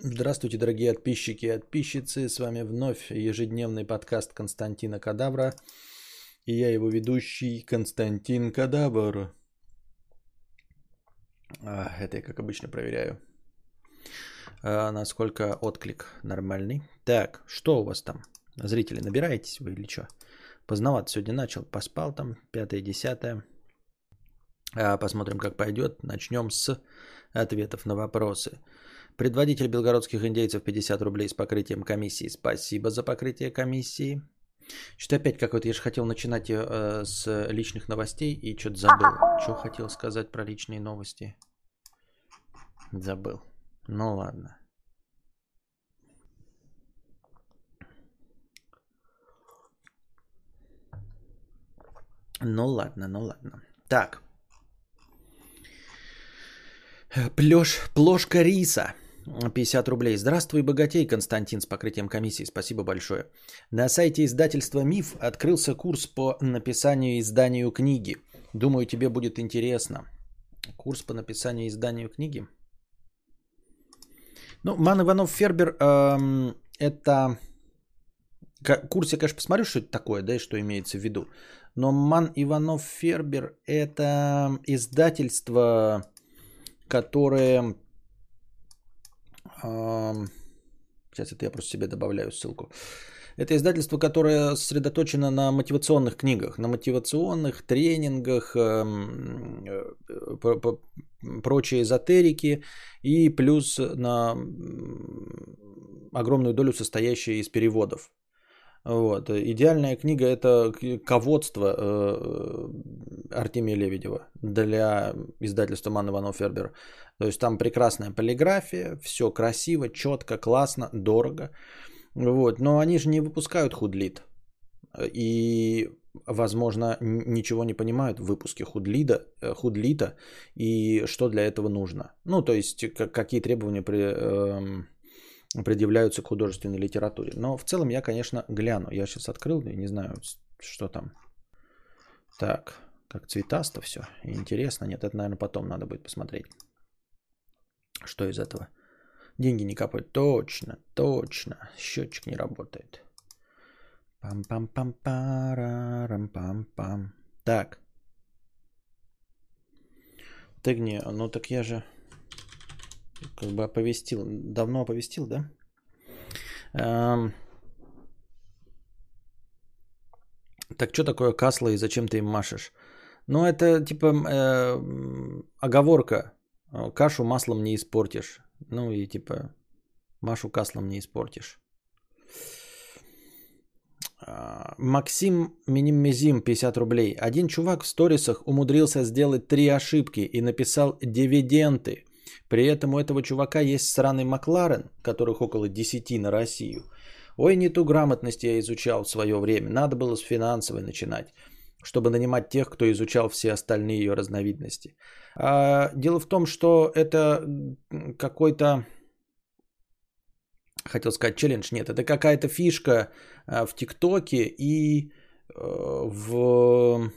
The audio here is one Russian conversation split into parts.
Здравствуйте, дорогие подписчики и подписчицы. С вами вновь ежедневный подкаст Константина Кадавра. И я его ведущий Константин Кадавр. А, это я, как обычно, проверяю. А, насколько отклик нормальный. Так, что у вас там? Зрители, набираетесь вы или что? Поздновато сегодня начал. Поспал там, пятое, десятое. А, посмотрим, как пойдет. Начнем с ответов на вопросы. Предводитель белгородских индейцев 50 рублей с покрытием комиссии. Спасибо за покрытие комиссии. Что-то опять какой-то, я же хотел начинать э, с личных новостей и что-то забыл. Что хотел сказать про личные новости? Забыл. Ну ладно. Ну ладно, ну ладно. Так. Плёш, плошка риса. 50 рублей. Здравствуй, богатей, Константин, с покрытием комиссии. Спасибо большое. На сайте издательства «Миф» открылся курс по написанию и изданию книги. Думаю, тебе будет интересно. Курс по написанию и изданию книги? Ну, Ман Иванов Фербер эм, это... Курс я, конечно, посмотрю, что это такое, да, и что имеется в виду. Но Ман Иванов Фербер это издательство, которое Сейчас это я просто себе добавляю ссылку. Это издательство, которое сосредоточено на мотивационных книгах, на мотивационных тренингах, эм, э, прочей эзотерики и плюс на огромную долю состоящей из переводов. Вот. Идеальная книга – это ководство э, Артемия Лебедева для издательства Ман Иванов Фербер. То есть там прекрасная полиграфия, все красиво, четко, классно, дорого. Вот. Но они же не выпускают худлит. И, возможно, ничего не понимают в выпуске худлида, э, худлита и что для этого нужно. Ну, то есть, какие требования при, э, предъявляются к художественной литературе. Но в целом я, конечно, гляну. Я сейчас открыл не знаю, что там. Так, как цветасто все. Интересно. Нет, это, наверное, потом надо будет посмотреть. Что из этого? Деньги не капают. Точно, точно. Счетчик не работает. Пам-пам-пам-парам-пам-пам. Так. Не, ну так я же как бы оповестил. Давно оповестил, да? Эм... Так что такое касла и зачем ты им машешь? Ну, это типа э, оговорка. Кашу маслом не испортишь. Ну и типа Машу каслом не испортишь. А, Максим Минимезим 50 рублей. Один чувак в сторисах умудрился сделать три ошибки и написал дивиденды. При этом у этого чувака есть сраный Макларен, которых около 10 на Россию. Ой, не ту грамотность я изучал в свое время. Надо было с финансовой начинать, чтобы нанимать тех, кто изучал все остальные ее разновидности. А, дело в том, что это какой-то, хотел сказать челлендж, нет, это какая-то фишка а, в ТикТоке и э, в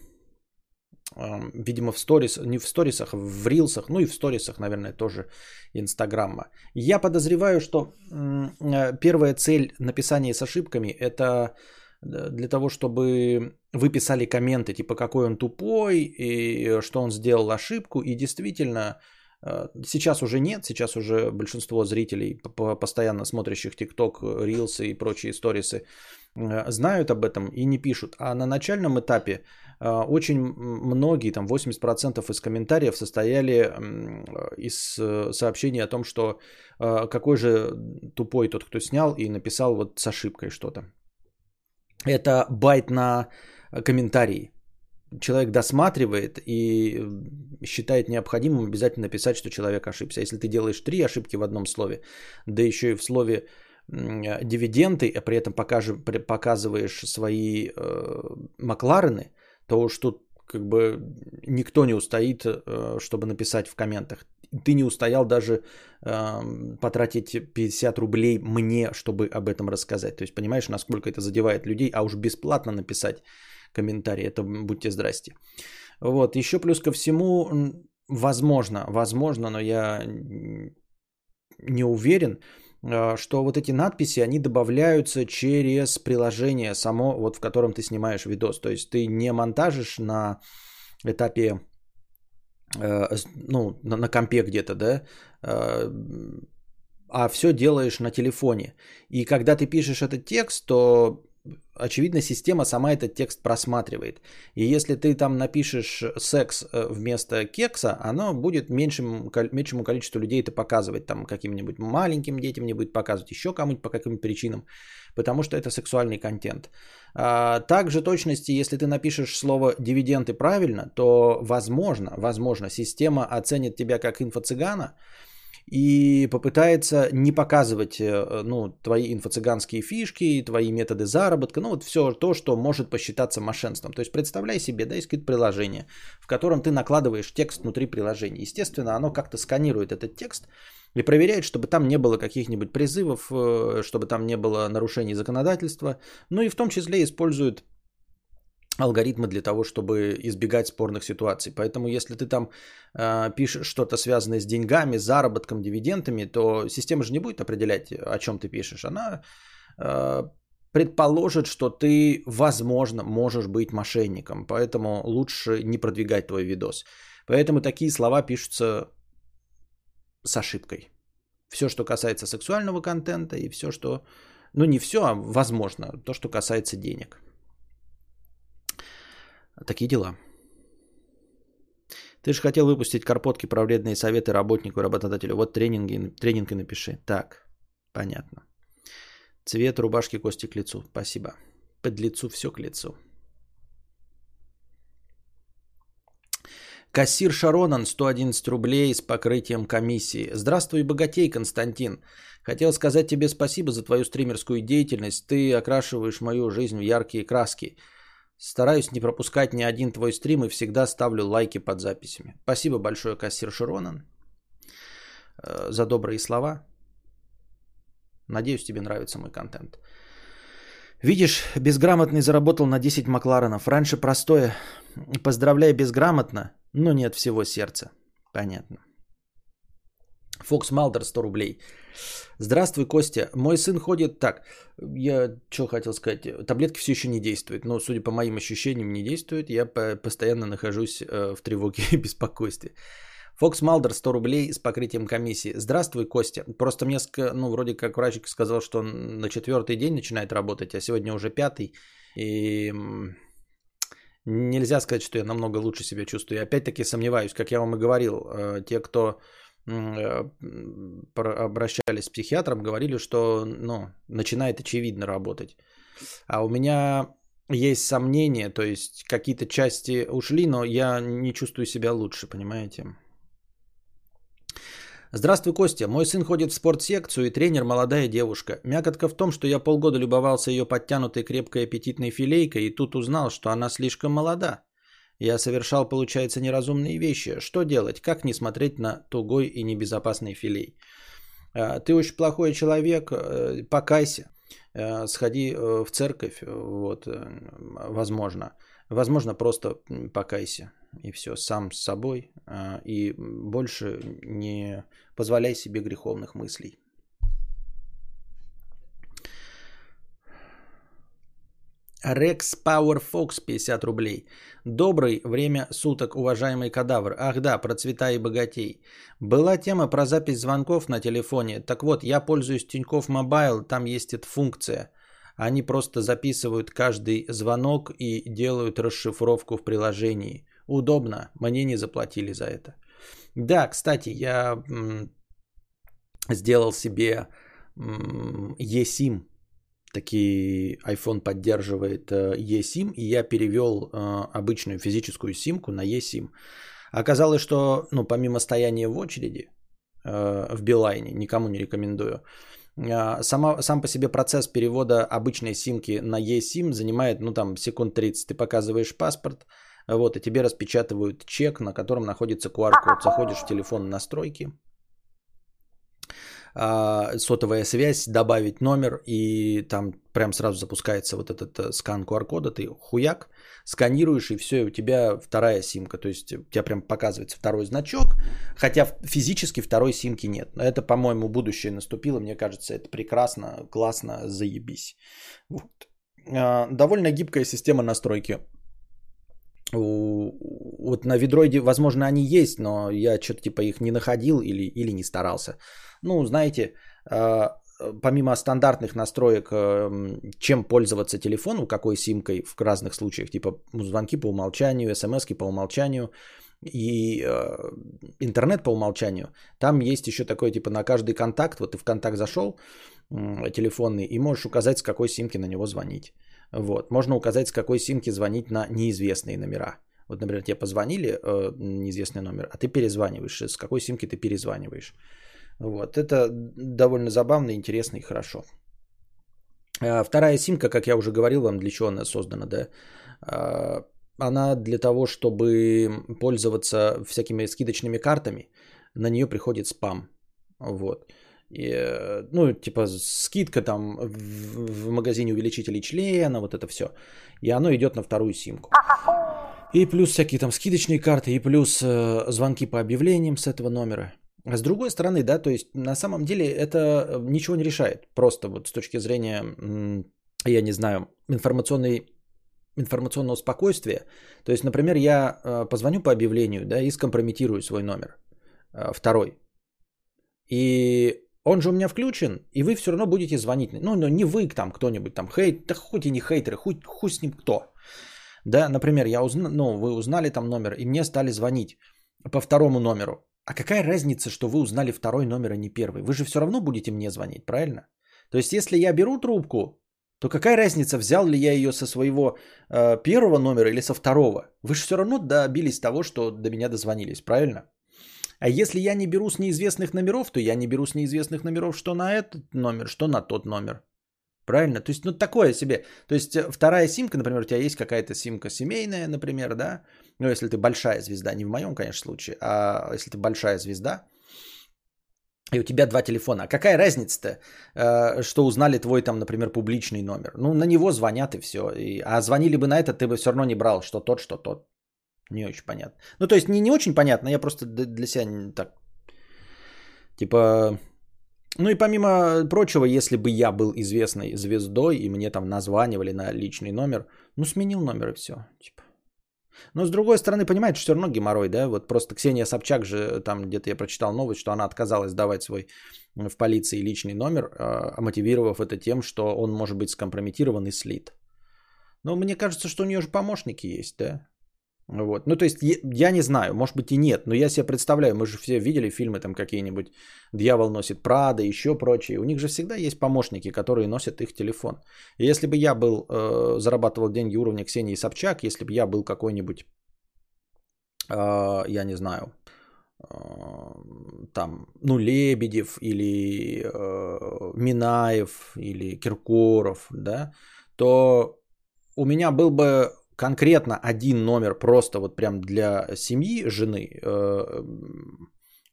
видимо, в сторис, не в сторисах, в рилсах, ну и в сторисах, наверное, тоже Инстаграма. Я подозреваю, что э, первая цель написания с ошибками – это э, для того, чтобы вы писали комменты, типа, какой он тупой, и что он сделал ошибку, и действительно, э, сейчас уже нет, сейчас уже большинство зрителей, постоянно смотрящих ТикТок, Рилсы и прочие сторисы, знают об этом и не пишут. А на начальном этапе очень многие, там 80% из комментариев состояли из э, сообщений о том, что а, какой же тупой тот, кто снял и написал вот с ошибкой что-то. Это байт на комментарии. Человек досматривает и считает необходимым обязательно написать, что человек ошибся. Если ты делаешь три ошибки в одном слове, да еще и в слове дивиденды, а при этом показываешь свои э, Макларены, то тут как бы никто не устоит, э, чтобы написать в комментах. Ты не устоял даже э, потратить 50 рублей мне, чтобы об этом рассказать. То есть понимаешь, насколько это задевает людей, а уж бесплатно написать комментарий, это будьте здрасте. Вот, еще плюс ко всему, возможно, возможно, но я не уверен, что вот эти надписи, они добавляются через приложение само, вот в котором ты снимаешь видос. То есть ты не монтажишь на этапе, э, ну, на, на компе где-то, да, э, а все делаешь на телефоне. И когда ты пишешь этот текст, то очевидно, система сама этот текст просматривает. И если ты там напишешь секс э, вместо кекса, оно будет меньшему, меньшему количеству людей это показывать. Там каким-нибудь маленьким детям не будет показывать, еще кому-нибудь по каким-нибудь причинам. Потому что это сексуальный контент. А, также точности, если ты напишешь слово дивиденды правильно, то возможно, возможно, система оценит тебя как инфо-цыгана, и попытается не показывать э, ну, твои инфо-цыганские фишки, твои методы заработка, ну вот все то, что может посчитаться мошенством. То есть представляй себе, да, есть какое-то приложение, в котором ты накладываешь текст внутри приложения. Естественно, оно как-то сканирует этот текст и проверяет, чтобы там не было каких-нибудь призывов, э, чтобы там не было нарушений законодательства, ну и в том числе использует алгоритмы для того, чтобы избегать спорных ситуаций. Поэтому если ты там э, пишешь что-то связанное с деньгами, заработком, дивидендами, то система же не будет определять, о чем ты пишешь. Она э, предположит, что ты, возможно, можешь быть мошенником. Поэтому лучше не продвигать твой видос. Поэтому такие слова пишутся с ошибкой. Все, что касается сексуального контента и все, что... Ну, не все, а возможно, то, что касается денег. Такие дела. Ты же хотел выпустить карпотки про вредные советы работнику и работодателю. Вот тренинги, тренинг и напиши. Так, понятно. Цвет рубашки кости к лицу. Спасибо. Под лицу все к лицу. Кассир Шаронан 111 рублей с покрытием комиссии. Здравствуй, богатей, Константин. Хотел сказать тебе спасибо за твою стримерскую деятельность. Ты окрашиваешь мою жизнь в яркие краски. Стараюсь не пропускать ни один твой стрим и всегда ставлю лайки под записями. Спасибо большое, кассир Широнан, э, за добрые слова. Надеюсь, тебе нравится мой контент. Видишь, безграмотный заработал на 10 Макларенов. Раньше простое. Поздравляй безграмотно, но нет всего сердца. Понятно. Фокс Малдер 100 рублей. Здравствуй, Костя. Мой сын ходит так. Я что хотел сказать? Таблетки все еще не действуют. Но, судя по моим ощущениям, не действуют. Я постоянно нахожусь э, в тревоге и беспокойстве. Фокс Малдер 100 рублей с покрытием комиссии. Здравствуй, Костя. Просто мне, ну, вроде как врачик сказал, что он на четвертый день начинает работать, а сегодня уже пятый. И нельзя сказать, что я намного лучше себя чувствую. И опять-таки сомневаюсь, как я вам и говорил, э, те, кто обращались с психиатром, говорили, что ну, начинает очевидно работать. А у меня есть сомнения, то есть какие-то части ушли, но я не чувствую себя лучше, понимаете? Здравствуй, Костя. Мой сын ходит в спортсекцию и тренер молодая девушка. Мякотка в том, что я полгода любовался ее подтянутой крепкой аппетитной филейкой и тут узнал, что она слишком молода. Я совершал, получается, неразумные вещи. Что делать? Как не смотреть на тугой и небезопасный филей? А, ты очень плохой человек, э, покайся, э, сходи э, в церковь, вот, возможно. Возможно, просто покайся, и все, сам с собой, и больше не позволяй себе греховных мыслей. Рекс Power Fox 50 рублей. Добрый время суток, уважаемый кадавр. Ах да, про цвета и богатей. Была тема про запись звонков на телефоне. Так вот, я пользуюсь Тинькофф Мобайл, там есть эта функция. Они просто записывают каждый звонок и делают расшифровку в приложении. Удобно, мне не заплатили за это. Да, кстати, я м- сделал себе м- eSIM таки iPhone поддерживает э, eSIM, и я перевел э, обычную физическую симку на eSIM. Оказалось, что ну, помимо стояния в очереди э, в Билайне, никому не рекомендую, сама, сам по себе процесс перевода обычной симки на eSIM занимает ну, там, секунд 30. Ты показываешь паспорт, вот, и тебе распечатывают чек, на котором находится QR-код. Заходишь в телефон настройки, сотовая связь, добавить номер, и там прям сразу запускается вот этот э, скан QR-кода, ты хуяк, сканируешь, и все, и у тебя вторая симка. То есть у тебя прям показывается второй значок, хотя физически второй симки нет. Но это, по-моему, будущее наступило, мне кажется, это прекрасно, классно, заебись. Вот. А, довольно гибкая система настройки вот на ведроиде, возможно, они есть, но я что-то типа их не находил или, или не старался. Ну, знаете, а, помимо стандартных настроек, эм, чем пользоваться телефону, какой симкой в разных случаях, типа звонки по умолчанию, смс по умолчанию и э, интернет по умолчанию, там есть еще такой типа на каждый контакт, вот ты в контакт зашел телефонный и можешь указать, с какой симки на него звонить. Вот. Можно указать, с какой симки звонить на неизвестные номера. Вот, например, тебе позвонили э, неизвестный номер, а ты перезваниваешь. С какой симки ты перезваниваешь. Вот. Это довольно забавно, интересно и хорошо. А вторая симка, как я уже говорил вам, для чего она создана, да? А, она для того, чтобы пользоваться всякими скидочными картами, на нее приходит спам. Вот. И, э, ну, типа скидка там в, в магазине увеличителей члена, вот это все. И оно идет на вторую симку. И плюс всякие там скидочные карты, и плюс э, звонки по объявлениям с этого номера. А с другой стороны, да, то есть на самом деле это ничего не решает. Просто вот с точки зрения, я не знаю, информационной информационного спокойствия. То есть, например, я э, позвоню по объявлению, да, и скомпрометирую свой номер, э, второй. И он же у меня включен, и вы все равно будете звонить. Ну, но не вы там кто-нибудь там, хейт, да хоть и не хейтеры, хоть хуй с ним кто. Да, например, я узна, ну, вы узнали там номер, и мне стали звонить по второму номеру. А какая разница, что вы узнали второй номер, а не первый? Вы же все равно будете мне звонить, правильно? То есть, если я беру трубку, то какая разница, взял ли я ее со своего э, первого номера или со второго? Вы же все равно добились того, что до меня дозвонились, правильно? А если я не беру с неизвестных номеров, то я не беру с неизвестных номеров, что на этот номер, что на тот номер. Правильно? То есть, ну, такое себе. То есть, э, вторая симка, например, у тебя есть какая-то симка семейная, например, да? Ну, если ты большая звезда, не в моем, конечно, случае, а если ты большая звезда, и у тебя два телефона. А какая разница-то, э, что узнали твой там, например, публичный номер? Ну, на него звонят и все. А звонили бы на этот, ты бы все равно не брал, что тот, что тот. Не очень понятно. Ну, то есть не, не очень понятно, я просто для себя так... Типа... Ну и помимо прочего, если бы я был известной звездой, и мне там названивали на личный номер, ну, сменил номер и все. Типа. Но с другой стороны, понимаете, все равно геморрой, да? Вот просто Ксения Собчак же, там где-то я прочитал новость, что она отказалась давать свой в полиции личный номер, а, мотивировав это тем, что он может быть скомпрометирован и слит. Но мне кажется, что у нее же помощники есть, да? Вот. Ну, то есть, я не знаю, может быть и нет, но я себе представляю, мы же все видели фильмы там какие-нибудь «Дьявол носит Прада», еще прочие. У них же всегда есть помощники, которые носят их телефон. И если бы я был, э, зарабатывал деньги уровня Ксении Собчак, если бы я был какой-нибудь, э, я не знаю, э, там, ну, Лебедев или э, Минаев или Киркоров, да, то у меня был бы конкретно один номер просто вот прям для семьи, жены, э,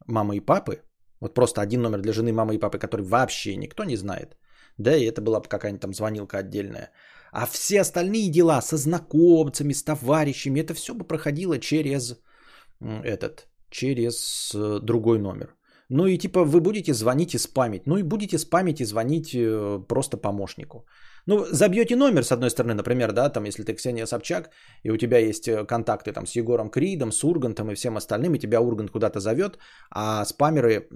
мамы и папы, вот просто один номер для жены, мамы и папы, который вообще никто не знает, да, и это была бы какая-нибудь там звонилка отдельная. А все остальные дела со знакомцами, с товарищами, это все бы проходило через этот, через э, другой номер. Ну и типа вы будете звонить и спамить. Ну и будете спамить и звонить э, просто помощнику. Ну, забьете номер, с одной стороны, например, да, там, если ты Ксения Собчак, и у тебя есть э, контакты там с Егором Кридом, с Ургантом и всем остальным, и тебя Ургант куда-то зовет, а спамеры,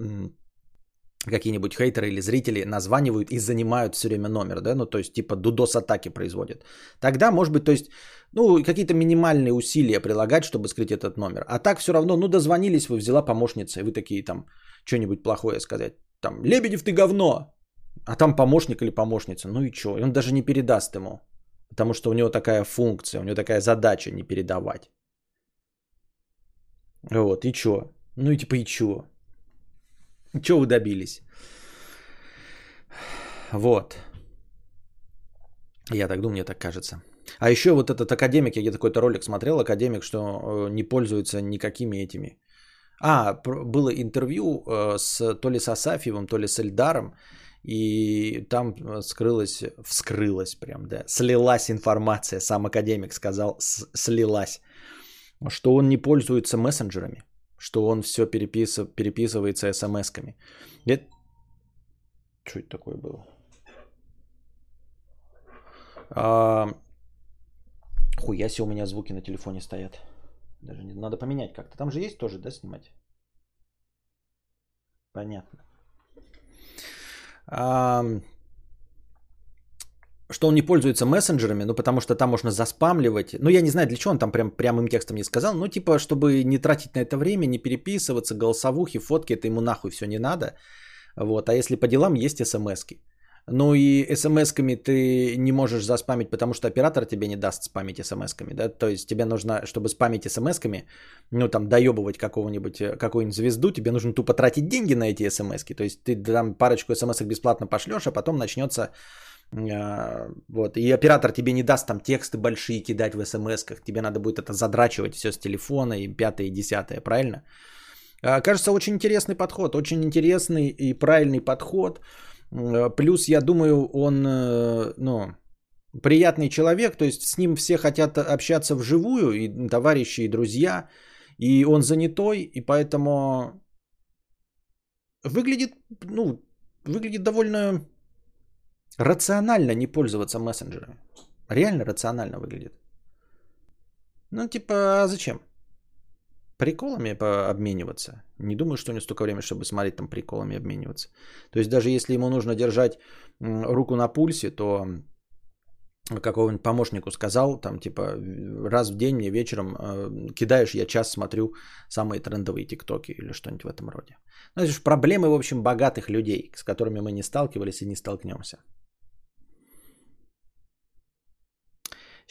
какие-нибудь хейтеры или зрители названивают и занимают все время номер, да, ну, то есть, типа, дудос-атаки производят. Тогда, может быть, то есть, ну, какие-то минимальные усилия прилагать, чтобы скрыть этот номер. А так все равно, ну, дозвонились вы, взяла помощница, и вы такие там, что-нибудь плохое сказать. Там, Лебедев, ты говно, а там помощник или помощница, ну и что? И он даже не передаст ему. Потому что у него такая функция, у него такая задача не передавать. Вот, и что? Ну и типа и что? Чего вы добились? Вот. Я так думаю, мне так кажется. А еще вот этот академик, я где-то какой-то ролик смотрел, академик, что э, не пользуется никакими этими А, было интервью э, с то ли с Асафьевым, то ли с Эльдаром, и там э, скрылась, вскрылась прям, да, слилась информация, сам академик сказал, слилась, что он не пользуется мессенджерами, что он все переписыв, переписывается смс-ками. Это... Что это такое было? А... Хуя себе у меня звуки на телефоне стоят. Даже не надо поменять как-то. Там же есть тоже, да, снимать? Понятно. Что он не пользуется мессенджерами, ну потому что там можно заспамливать. Ну я не знаю, для чего он там прям прямым текстом не сказал. Ну типа, чтобы не тратить на это время, не переписываться, голосовухи, фотки, это ему нахуй все не надо. Вот, а если по делам есть смс-ки. Ну и смс-ками ты не можешь заспамить, потому что оператор тебе не даст спамить смс-ками, да, то есть тебе нужно, чтобы спамить смс-ками, ну там доебывать какого-нибудь, э, какую-нибудь звезду, тебе нужно тупо тратить деньги на эти смс-ки, то есть ты там парочку смс бесплатно пошлешь, а потом начнется а, вот, и оператор тебе не даст там тексты большие кидать в смс-ках, тебе надо будет это задрачивать все с телефона и пятое, и десятое, правильно? А, кажется, очень интересный подход, очень интересный и правильный подход, Э, плюс, я думаю, он, э, ну, приятный человек, то есть с ним все хотят общаться вживую, и товарищи, и друзья, и он занятой, и поэтому выглядит, ну, выглядит довольно рационально не пользоваться мессенджерами. Реально рационально выглядит. Ну, типа, а зачем? Приколами обмениваться. Не думаю, что у него столько времени, чтобы смотреть там приколами обмениваться. То есть даже если ему нужно держать руку на пульсе, то какого-нибудь помощнику сказал, там типа раз в день мне вечером э, кидаешь, я час смотрю самые трендовые тиктоки или что-нибудь в этом роде. Ну, это же проблемы, в общем, богатых людей, с которыми мы не сталкивались и не столкнемся.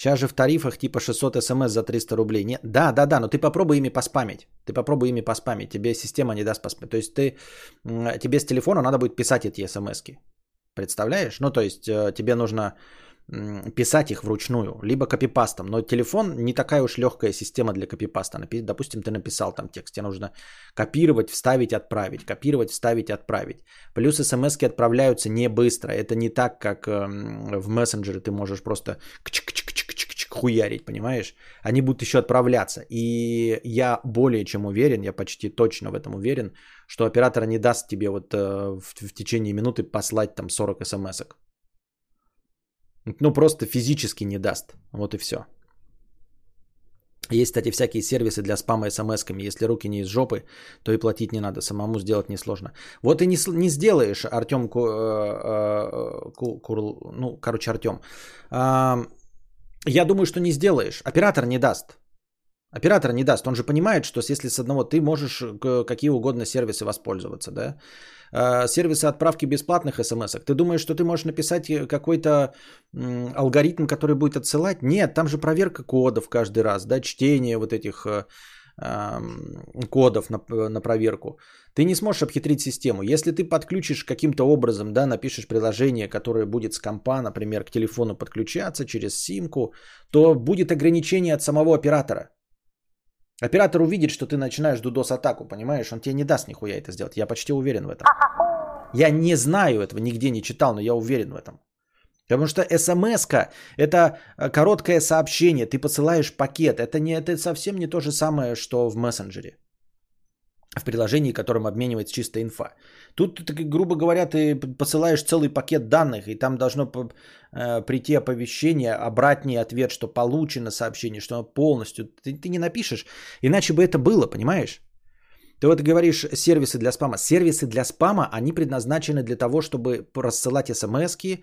Сейчас же в тарифах типа 600 смс за 300 рублей. Нет, да, да, да, но ты попробуй ими поспамить. Ты попробуй ими поспамить. Тебе система не даст поспамить. То есть ты, тебе с телефона надо будет писать эти смс -ки. Представляешь? Ну, то есть э, тебе нужно писать их вручную, либо копипастом. Но телефон не такая уж легкая система для копипаста. Допустим, ты написал там текст, тебе нужно копировать, вставить, отправить, копировать, вставить, отправить. Плюс смс отправляются не быстро. Это не так, как эм, в мессенджере ты можешь просто хуярить, понимаешь? Они будут еще отправляться. И я более чем уверен, я почти точно в этом уверен, что оператор не даст тебе вот э, в, в течение минуты послать там 40 смс-ок. Ну, просто физически не даст. Вот и все. Есть, кстати, всякие сервисы для спама смс-ками. Если руки не из жопы, то и платить не надо. Самому сделать несложно. Вот и не, не сделаешь, Артем э, э, Курл, ну, короче, Артем. Я думаю, что не сделаешь. Оператор не даст. Оператор не даст. Он же понимает, что если с одного ты можешь какие угодно сервисы воспользоваться, да? А, сервисы отправки бесплатных смс Ты думаешь, что ты можешь написать какой-то алгоритм, который будет отсылать? Нет, там же проверка кодов каждый раз, да, чтение вот этих э, кодов на, на проверку. Ты не сможешь обхитрить систему. Если ты подключишь каким-то образом, да, напишешь приложение, которое будет с компа, например, к телефону подключаться через симку, то будет ограничение от самого оператора. Оператор увидит, что ты начинаешь DDoS-атаку, понимаешь? Он тебе не даст нихуя это сделать. Я почти уверен в этом. Я не знаю этого, нигде не читал, но я уверен в этом. Потому что смс это э, короткое сообщение, ты посылаешь пакет. Это, не, это совсем не то же самое, что в мессенджере. В приложении, которым обменивается чистая инфа. Тут, грубо говоря, ты посылаешь целый пакет данных, и там должно э, прийти оповещение, обратный ответ, что получено сообщение, что полностью. Ты, ты не напишешь, иначе бы это было, понимаешь? Ты вот говоришь сервисы для спама. Сервисы для спама, они предназначены для того, чтобы рассылать смс-ки, Э,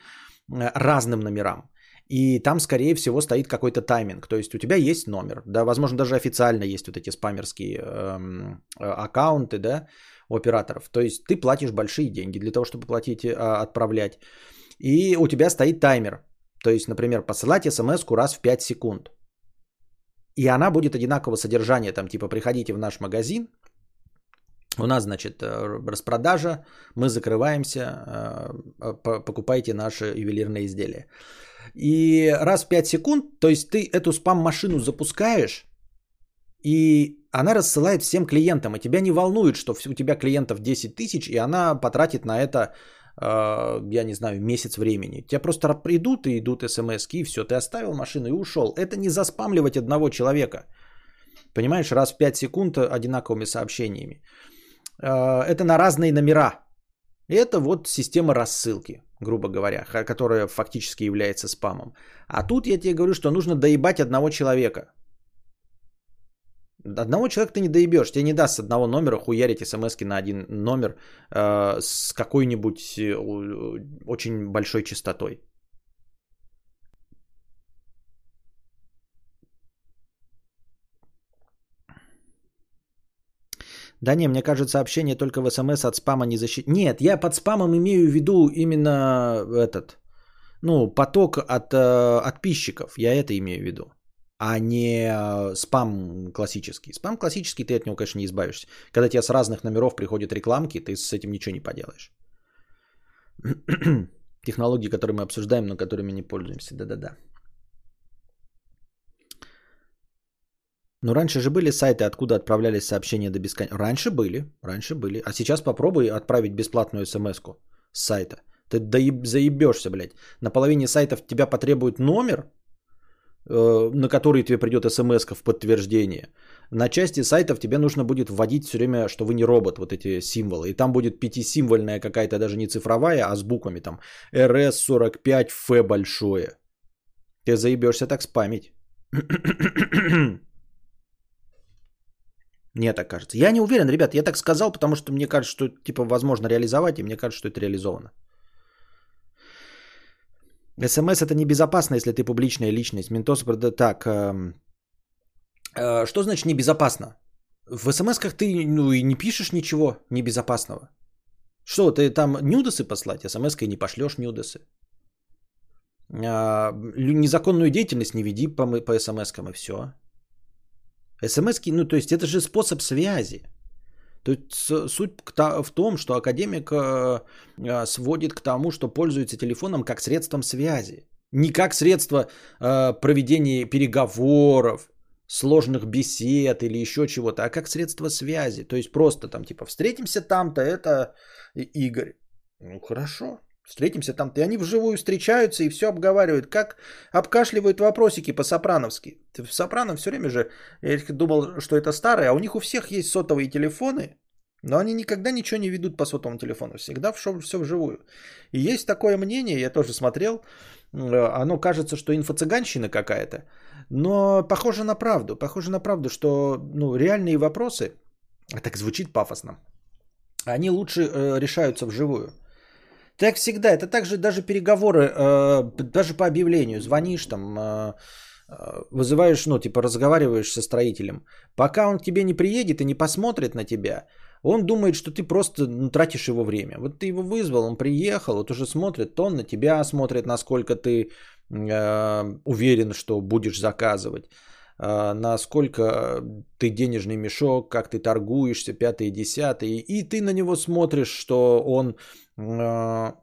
разным номерам. И там, скорее всего, стоит какой-то тайминг. То есть у тебя есть номер, да, возможно, даже официально есть вот эти спамерские эм, э, аккаунты, да, у операторов. То есть ты платишь большие деньги для того, чтобы платить, э, отправлять. И у тебя стоит таймер. То есть, например, посылать смс раз в 5 секунд. И она будет одинакового содержания, там типа приходите в наш магазин, у нас, значит, э, распродажа, мы закрываемся, э, покупайте наши ювелирные изделия. И раз в 5 секунд, то есть ты эту спам-машину запускаешь, и она рассылает всем клиентам, и тебя не волнует, что у тебя клиентов 10 тысяч, и она потратит на это, э, я не знаю, месяц времени. Тебя просто придут и идут смс и все, ты оставил машину и ушел. Это не заспамливать одного человека. Понимаешь, раз в 5 секунд одинаковыми сообщениями. Э, это на разные номера. Это вот система рассылки, грубо говоря, которая фактически является спамом. А тут я тебе говорю, что нужно доебать одного человека. Одного человека ты не доебешь, тебе не даст с одного номера хуярить смс на один номер э, с какой-нибудь э, очень большой частотой. Да не, мне кажется, сообщение только в смс от спама не защит. Нет, я под спамом имею в виду именно этот, ну, поток от э, подписчиков. Я это имею в виду. А не э, спам классический. Спам классический, ты от него, конечно, не избавишься. Когда тебе с разных номеров приходят рекламки, ты с этим ничего не поделаешь. Технологии, которые мы обсуждаем, но которыми не пользуемся. Да-да-да. Ну, раньше же были сайты, откуда отправлялись сообщения до бесконечности. Раньше были, раньше были. А сейчас попробуй отправить бесплатную смс с сайта. Ты доеб... заебешься, блядь. На половине сайтов тебя потребует номер, э, на который тебе придет смс в подтверждение. На части сайтов тебе нужно будет вводить все время, что вы не робот, вот эти символы. И там будет пятисимвольная какая-то, даже не цифровая, а с буквами там RS45F большое. Ты заебешься так спамить. Мне так кажется. Я не уверен, ребят, я так сказал, потому что мне кажется, что типа возможно реализовать, и мне кажется, что это реализовано. СМС это небезопасно, если ты публичная личность. Ментос, так, э, э, что значит небезопасно? В СМСках ты ну, и не пишешь ничего небезопасного. Что, ты там нюдесы послать? СМСкой не пошлешь нюдесы. Э, незаконную деятельность не веди по, по СМСкам и все. Смс ну то есть это же способ связи. То есть суть в том, что академик э, э, сводит к тому, что пользуется телефоном как средством связи. Не как средство э, проведения переговоров, сложных бесед или еще чего-то, а как средство связи. То есть просто там типа встретимся там-то, это Игорь. Ну хорошо, встретимся там-то. И они вживую встречаются и все обговаривают, как обкашливают вопросики по-сопрановски. В Сопрано все время же, я думал, что это старое, а у них у всех есть сотовые телефоны, но они никогда ничего не ведут по сотовому телефону, всегда все вживую. И есть такое мнение, я тоже смотрел, э, оно кажется, что инфо-цыганщина какая-то, но похоже на правду, похоже на правду, что ну, реальные вопросы, так звучит пафосно, они лучше э, решаются вживую. Так всегда, это также даже переговоры, э, даже по объявлению, звонишь там, э, э, вызываешь, ну, типа разговариваешь со строителем. Пока он к тебе не приедет и не посмотрит на тебя, он думает, что ты просто ну, тратишь его время. Вот ты его вызвал, он приехал, вот уже смотрит, то он на тебя смотрит, насколько ты э, уверен, что будешь заказывать, насколько ты денежный мешок, как ты торгуешься, пятый и десятый, и ты на него смотришь, что он э,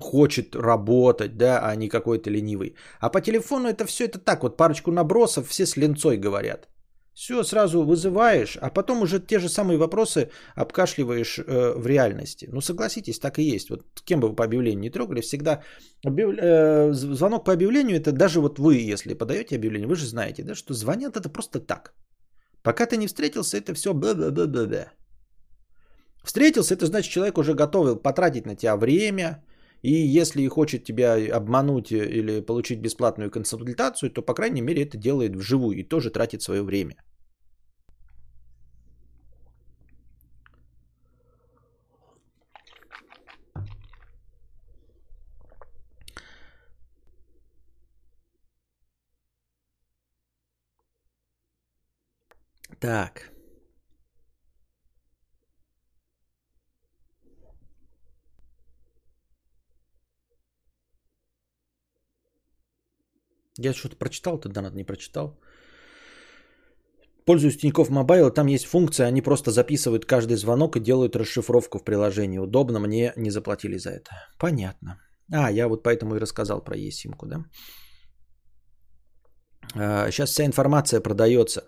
хочет работать, да, а не какой-то ленивый. А по телефону это все это так, вот парочку набросов, все с ленцой говорят. Все сразу вызываешь, а потом уже те же самые вопросы обкашливаешь э, в реальности. Ну согласитесь, так и есть. Вот кем бы вы по объявлению не трогали, всегда объяв... э, звонок по объявлению, это даже вот вы, если подаете объявление, вы же знаете, да, что звонят это просто так. Пока ты не встретился, это все бла-бла-бла-бла. Встретился, это значит, человек уже готов потратить на тебя время, и если хочет тебя обмануть или получить бесплатную консультацию, то, по крайней мере, это делает вживую и тоже тратит свое время. Так. Я что-то прочитал, ты донат не прочитал. Пользуюсь Тинькофф Мобайл, там есть функция, они просто записывают каждый звонок и делают расшифровку в приложении. Удобно, мне не заплатили за это. Понятно. А, я вот поэтому и рассказал про eSIM-ку, да? А, сейчас вся информация продается.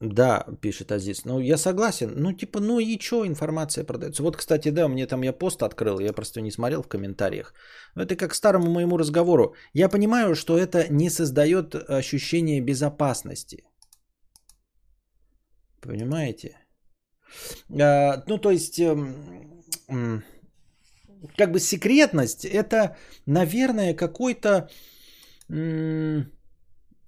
Да, пишет Азиз. Ну, я согласен. Ну, типа, ну и что информация продается? Вот, кстати, да, мне там я пост открыл, я просто не смотрел в комментариях. Это как к старому моему разговору. Я понимаю, что это не создает ощущение безопасности. Понимаете? А, ну, то есть, эм, как бы секретность, это, наверное, какой-то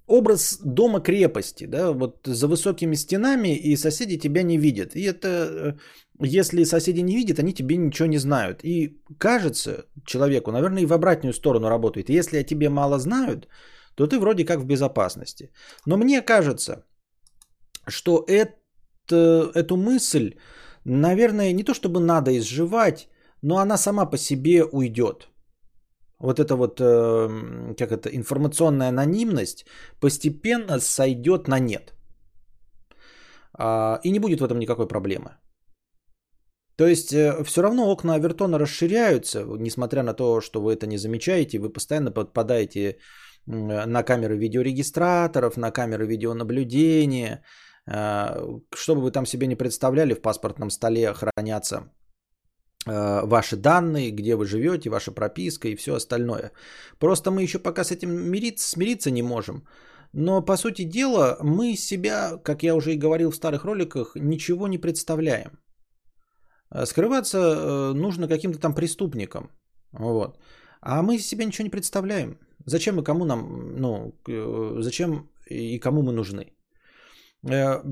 образ дома-крепости, да, вот за высокими стенами, и соседи тебя не видят. И это, э, если соседи не видят, они тебе ничего не знают. И кажется человеку, наверное, и в обратную сторону работает. Если о тебе мало знают, то ты вроде как в безопасности. Но мне кажется, что это, эту мысль, наверное, не то чтобы надо изживать, но она сама по себе уйдет вот эта вот, э, как это, информационная анонимность постепенно сойдет на нет. А, и не будет в этом никакой проблемы. То есть э, все равно окна Авертона расширяются, несмотря на то, что вы это не замечаете, вы постоянно подпадаете на камеры видеорегистраторов, на камеры видеонаблюдения, э, что бы вы там себе не представляли, в паспортном столе хранятся ваши данные, где вы живете, ваша прописка и все остальное. Просто мы еще пока с этим мириться, смириться не можем. Но по сути дела мы себя, как я уже и говорил в старых роликах, ничего не представляем. Э, скрываться э, нужно каким-то там преступником. Вот. А мы себя ничего не представляем. Зачем и кому нам, ну, зачем и кому мы нужны?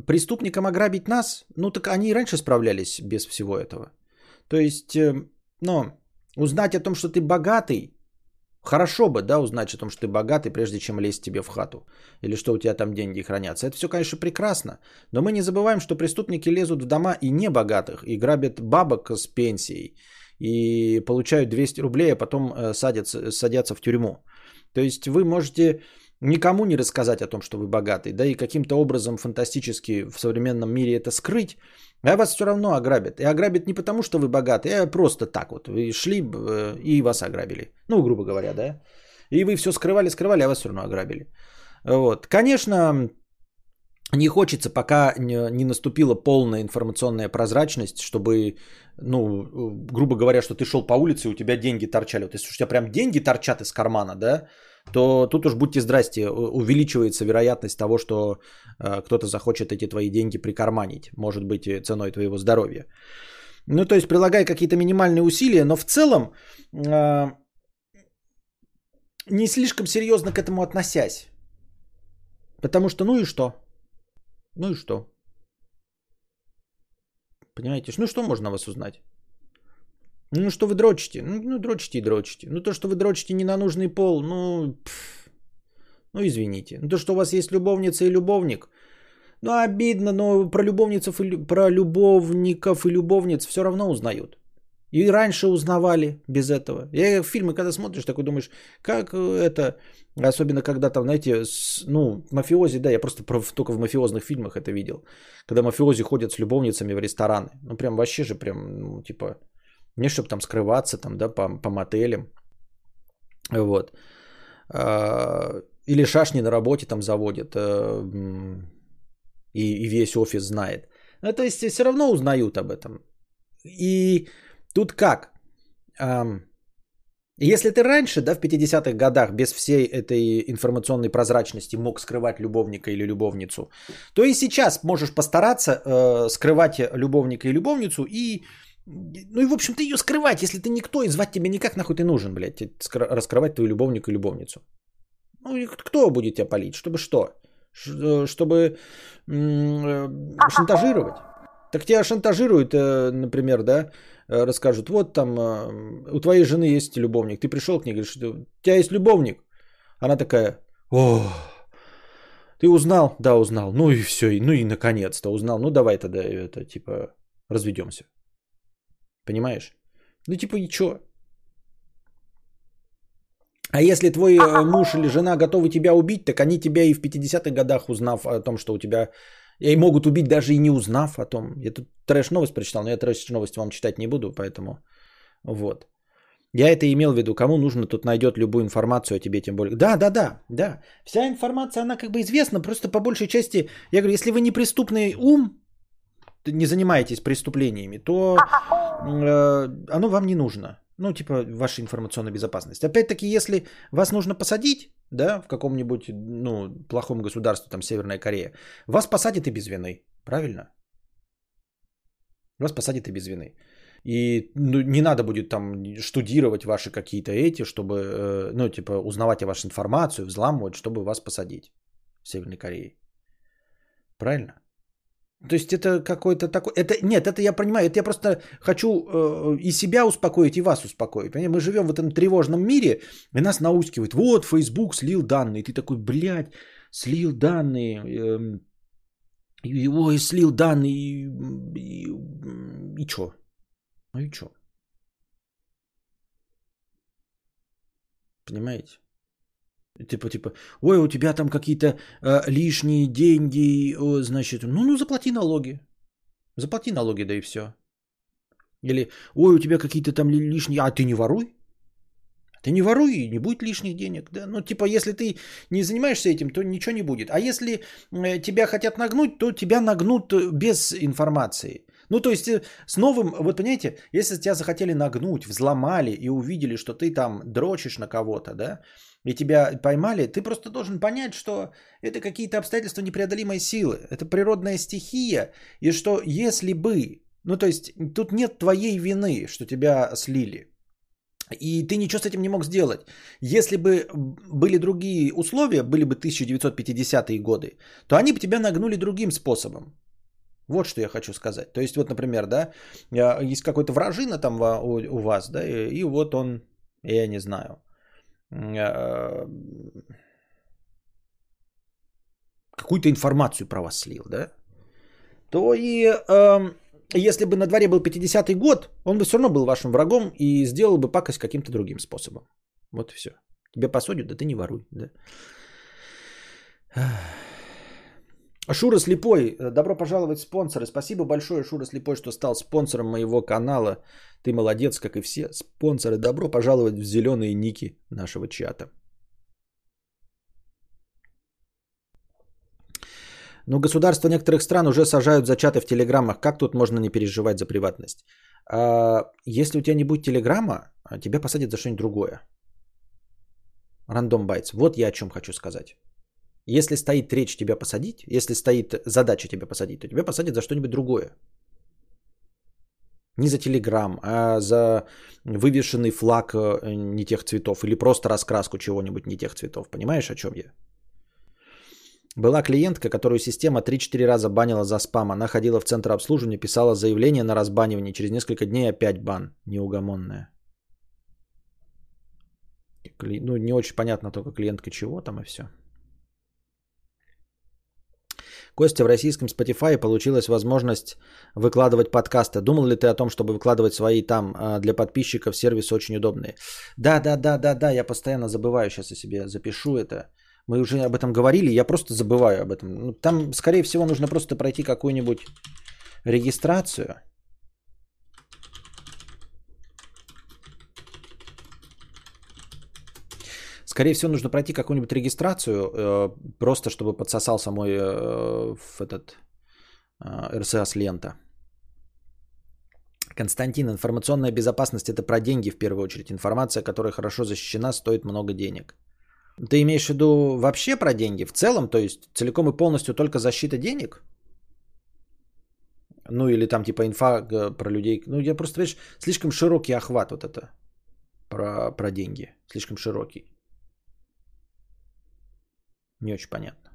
Преступникам ограбить нас, ну так они и раньше справлялись без всего этого. То есть, ну, узнать о том, что ты богатый, хорошо бы, да, узнать о том, что ты богатый, прежде чем лезть тебе в хату. Или что у тебя там деньги хранятся. Это все, конечно, прекрасно. Но мы не забываем, что преступники лезут в дома и не богатых, и грабят бабок с пенсией, и получают 200 рублей, а потом э, садятся, садятся в тюрьму. То есть вы можете никому не рассказать о том, что вы богатый, да и каким-то образом фантастически в современном мире это скрыть, а вас все равно ограбят. И ограбят не потому, что вы богаты, а просто так вот. Вы шли э, и вас ограбили. Ну, грубо говоря, да. И вы все скрывали, скрывали, а вас все равно ограбили. Вот. Конечно, не хочется, пока не, наступила полная информационная прозрачность, чтобы, ну, грубо говоря, что ты шел по улице, и у тебя деньги торчали. Вот если у тебя прям деньги торчат из кармана, да, то тут уж будьте здрасте, увеличивается вероятность того, что э, кто-то захочет эти твои деньги прикарманить, может быть, ценой твоего здоровья. Ну, то есть прилагай какие-то минимальные усилия, но в целом э, не слишком серьезно к этому относясь. Потому что ну и что? Ну и что? Понимаете, ну что можно вас узнать? Ну, что вы дрочите? Ну, ну, дрочите и дрочите. Ну, то, что вы дрочите не на нужный пол, ну, пф, ну, извините. Ну, то, что у вас есть любовница и любовник, ну, обидно, но про любовницев и, про любовников и любовниц все равно узнают. И раньше узнавали без этого. Я фильмы, когда смотришь, такой думаешь, как это, особенно когда там, знаете, с, ну, мафиози, да, я просто про, только в мафиозных фильмах это видел. Когда мафиози ходят с любовницами в рестораны. Ну, прям вообще же прям, ну, типа, не чтобы там скрываться там, да, по, по мотелям. Вот. А, или шашни на работе там заводят. А, и, и весь офис знает. Ну, то есть все равно узнают об этом. И тут как? Если ты раньше, да, в 50-х годах без всей этой информационной прозрачности мог скрывать любовника или любовницу, то и сейчас можешь постараться э, скрывать любовника и любовницу и ну и, в общем, ты ее скрывать, если ты никто, и звать тебя никак, нахуй ты нужен, блядь, раскрывать твою любовника и любовницу. Ну и кто будет тебя полить? Чтобы что? Э, чтобы э, шантажировать? Так тебя шантажируют, э, например, да, расскажут, вот там у твоей жены есть любовник, ты пришел к ней, говоришь, у тебя есть любовник? Она такая, о, ты узнал? Да, узнал. Ну и все, ну и наконец-то узнал. Ну давай тогда это, типа, разведемся. Понимаешь? Ну типа чё? А если твой э, муж или жена готовы тебя убить, так они тебя и в 50-х годах, узнав о том, что у тебя... И могут убить даже и не узнав о том. Я тут трэш-новость прочитал, но я трэш-новости вам читать не буду, поэтому вот. Я это имел в виду. Кому нужно, тут найдет любую информацию о тебе, тем более. Да, да, да, да. Вся информация, она как бы известна, просто по большей части, я говорю, если вы не преступный ум, не занимаетесь преступлениями, то э, оно вам не нужно. Ну, типа, ваша информационная безопасность. Опять-таки, если вас нужно посадить, да, в каком-нибудь, ну, плохом государстве, там, Северная Корея, вас посадят и без вины. Правильно? Вас посадят и без вины. И ну, не надо будет там штудировать ваши какие-то эти, чтобы, э, ну, типа, узнавать о вашей информацию, взламывать, чтобы вас посадить в Северной Корее. Правильно? То есть это какой-то такой... Это, нет, это я понимаю, это я просто хочу э, и себя успокоить, и вас успокоить. Понимаете? Мы живем в этом тревожном мире, и нас наускивают. Вот, Facebook слил данные. Ты такой, блядь, слил данные. Э, его и слил данные. И, и, и чё? Ну и чё? Понимаете? Типа, типа, ой, у тебя там какие-то э, лишние деньги, о, значит, ну, ну, заплати налоги. Заплати налоги, да и все. Или, ой, у тебя какие-то там лишние, а ты не воруй. Ты не воруй, не будет лишних денег. Да? Ну, типа, если ты не занимаешься этим, то ничего не будет. А если э, тебя хотят нагнуть, то тебя нагнут без информации. Ну, то есть, э, с новым, вот понимаете, если тебя захотели нагнуть, взломали и увидели, что ты там дрочишь на кого-то, да, и тебя поймали, ты просто должен понять, что это какие-то обстоятельства непреодолимой силы, это природная стихия, и что если бы, ну то есть тут нет твоей вины, что тебя слили, и ты ничего с этим не мог сделать. Если бы были другие условия, были бы 1950-е годы, то они бы тебя нагнули другим способом. Вот что я хочу сказать. То есть вот, например, да, есть какой-то вражина там у, вас, да, и, вот он, я не знаю, Э, какую-то информацию про вас слил, да, то и э, если бы на дворе был 50-й год, он бы все равно был вашим врагом и сделал бы пакость каким-то другим способом. Вот и все. Тебя посудят, да ты не воруй. Да? Шура Слепой, добро пожаловать спонсоры. Спасибо большое, Шура Слепой, что стал спонсором моего канала. Ты молодец, как и все спонсоры. Добро пожаловать в зеленые ники нашего чата. Но государства некоторых стран уже сажают за чаты в телеграммах. Как тут можно не переживать за приватность? А, если у тебя не будет телеграмма, тебя посадят за что-нибудь другое. Рандом байтс. Вот я о чем хочу сказать. Если стоит речь тебя посадить, если стоит задача тебя посадить, то тебя посадят за что-нибудь другое. Не за телеграм, а за вывешенный флаг э, не тех цветов или просто раскраску чего-нибудь не тех цветов. Понимаешь, о чем я? Была клиентка, которую система 3-4 раза банила за спам. Она ходила в центр обслуживания, писала заявление на разбанивание. Через несколько дней опять бан. Неугомонная. Ну, не очень понятно только клиентка чего там и все. Костя, в российском Spotify получилась возможность выкладывать подкасты. Думал ли ты о том, чтобы выкладывать свои там а, для подписчиков сервисы очень удобные? Да, да, да, да, да, я постоянно забываю, сейчас я себе запишу это. Мы уже об этом говорили, я просто забываю об этом. Ну, там, скорее всего, нужно просто пройти какую-нибудь регистрацию – Скорее всего, нужно пройти какую-нибудь регистрацию, э, просто чтобы подсосал самой э, в этот э, РСАС лента. Константин, информационная безопасность это про деньги в первую очередь. Информация, которая хорошо защищена, стоит много денег. Ты имеешь в виду вообще про деньги в целом, то есть целиком и полностью только защита денег? Ну или там типа инфа про людей. Ну я просто, видишь, слишком широкий охват вот это про, про деньги. Слишком широкий. Не очень понятно.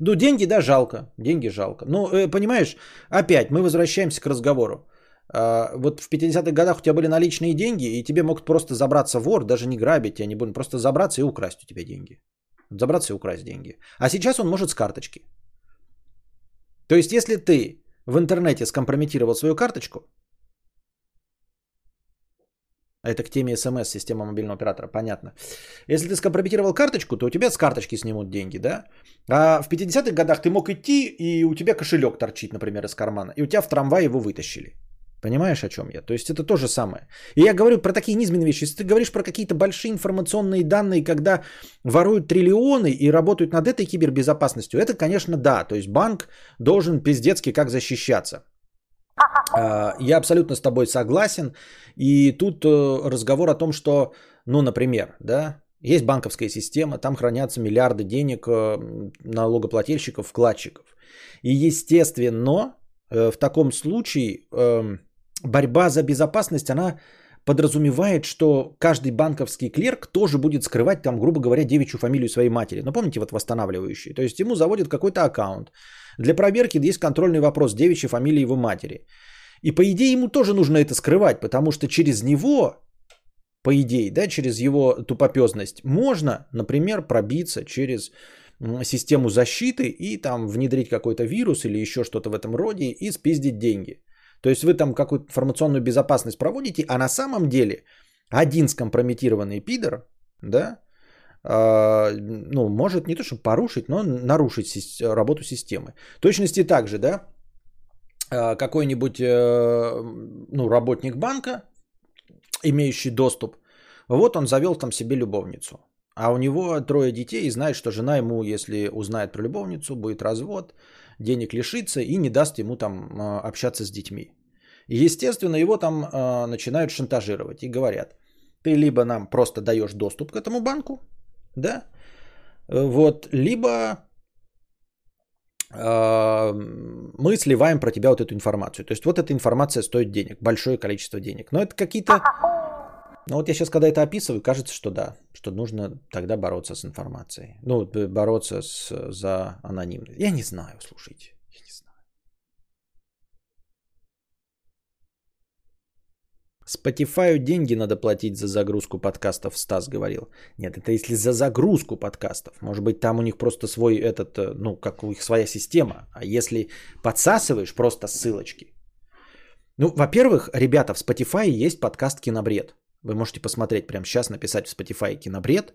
Ну, деньги, да, жалко. Деньги жалко. Ну, э, понимаешь, опять мы возвращаемся к разговору. А, вот в 50-х годах у тебя были наличные деньги, и тебе могут просто забраться вор, даже не грабить тебя, не будут, просто забраться и украсть у тебя деньги. Забраться и украсть деньги. А сейчас он может с карточки. То есть, если ты в интернете скомпрометировал свою карточку, это к теме смс, система мобильного оператора, понятно. Если ты скомпрометировал карточку, то у тебя с карточки снимут деньги, да? А в 50-х годах ты мог идти, и у тебя кошелек торчит, например, из кармана, и у тебя в трамвае его вытащили. Понимаешь, о чем я? То есть это то же самое. И я говорю про такие низменные вещи. Если ты говоришь про какие-то большие информационные данные, когда воруют триллионы и работают над этой кибербезопасностью, это, конечно, да. То есть банк должен пиздецки как защищаться. А, я абсолютно с тобой согласен. И тут э, разговор о том, что, ну, например, да, есть банковская система, там хранятся миллиарды денег э, налогоплательщиков, вкладчиков. И естественно, э, в таком случае эм, борьба за безопасность, она подразумевает, что каждый банковский клерк тоже будет скрывать там, грубо говоря, девичью фамилию своей матери. Ну, помните, вот восстанавливающий. То есть ему заводят какой-то аккаунт. Для проверки есть контрольный вопрос девичьей фамилии его матери. И по идее ему тоже нужно это скрывать, потому что через него, по идее, да, через его тупопезность, можно, например, пробиться через систему защиты и там внедрить какой-то вирус или еще что-то в этом роде и спиздить деньги. То есть вы там какую-то информационную безопасность проводите, а на самом деле один скомпрометированный пидор, да, э, ну, может не то, чтобы порушить, но нарушить работу системы. В точности так же, да, э, какой-нибудь э, ну, работник банка, имеющий доступ, вот он завел там себе любовницу. А у него трое детей и знает, что жена ему, если узнает про любовницу, будет развод, денег лишится и не даст ему там а, общаться с детьми. Естественно, его там э, начинают шантажировать и говорят, ты либо нам просто даешь доступ к этому банку, да, вот, либо э, мы сливаем про тебя вот эту информацию. То есть вот эта информация стоит денег, большое количество денег. Но это какие-то ну вот я сейчас, когда это описываю, кажется, что да, что нужно тогда бороться с информацией. Ну, бороться с, за анонимность. Я не знаю, слушайте. Я не знаю. Spotify деньги надо платить за загрузку подкастов, Стас говорил. Нет, это если за загрузку подкастов. Может быть, там у них просто свой этот, э, ну, как у них своя система. А если подсасываешь просто ссылочки. Ну, во-первых, ребята, в Spotify есть подкаст «Кинобред». Вы можете посмотреть прямо сейчас, написать в Spotify кинобред.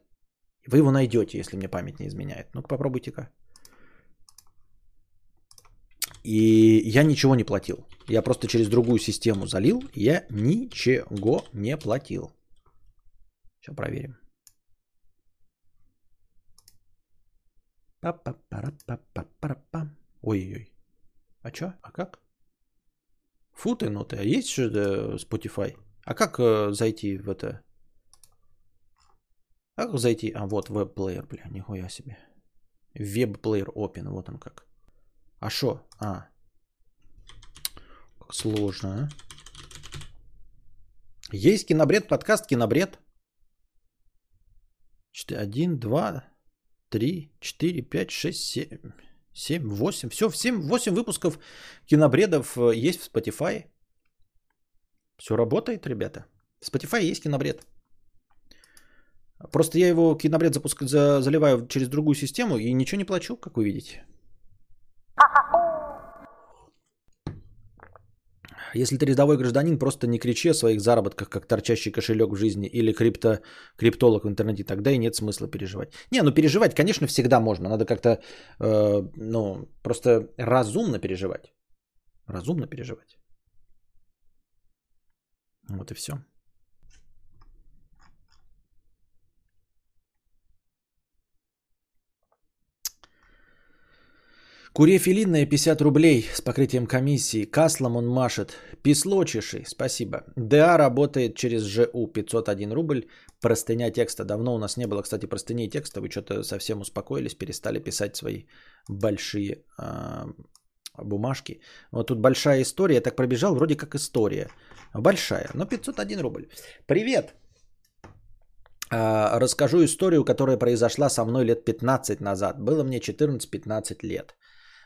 Вы его найдете, если мне память не изменяет. Ну-ка попробуйте-ка. И я ничего не платил. Я просто через другую систему залил. Я ничего не платил. Сейчас проверим. Ой-ой-ой. А чё? А как? Футы ноты. А есть что-то Spotify? А как э, зайти в это? Как зайти? А вот веб-плеер, бля, нихуя себе. Веб-плеер open, вот он как. А шо? А. Как сложно, а? Есть кинобред, подкаст кинобред. Один, два, три, четыре, пять, шесть, семь, семь, восемь. Все, семь, восемь выпусков кинобредов э, есть в Spotify. Все работает, ребята. Spotify есть кинобред. Просто я его кинобред запуск... за... заливаю через другую систему и ничего не плачу, как вы видите. Если ты рядовой гражданин, просто не кричи о своих заработках, как торчащий кошелек в жизни или крипто, криптолог в интернете, тогда и нет смысла переживать. Не, ну переживать, конечно, всегда можно. Надо как-то, э, ну, просто разумно переживать. Разумно переживать. Вот и все. Куре филинная 50 рублей с покрытием комиссии. Каслом он машет. Пислочиши, спасибо. ДА работает через ЖУ 501 рубль. Простыня текста. Давно у нас не было, кстати, простыней текста. Вы что-то совсем успокоились, перестали писать свои большие э, бумажки. Вот тут большая история. Я так пробежал, вроде как история. Большая, но 501 рубль. Привет! А, расскажу историю, которая произошла со мной лет 15 назад. Было мне 14-15 лет.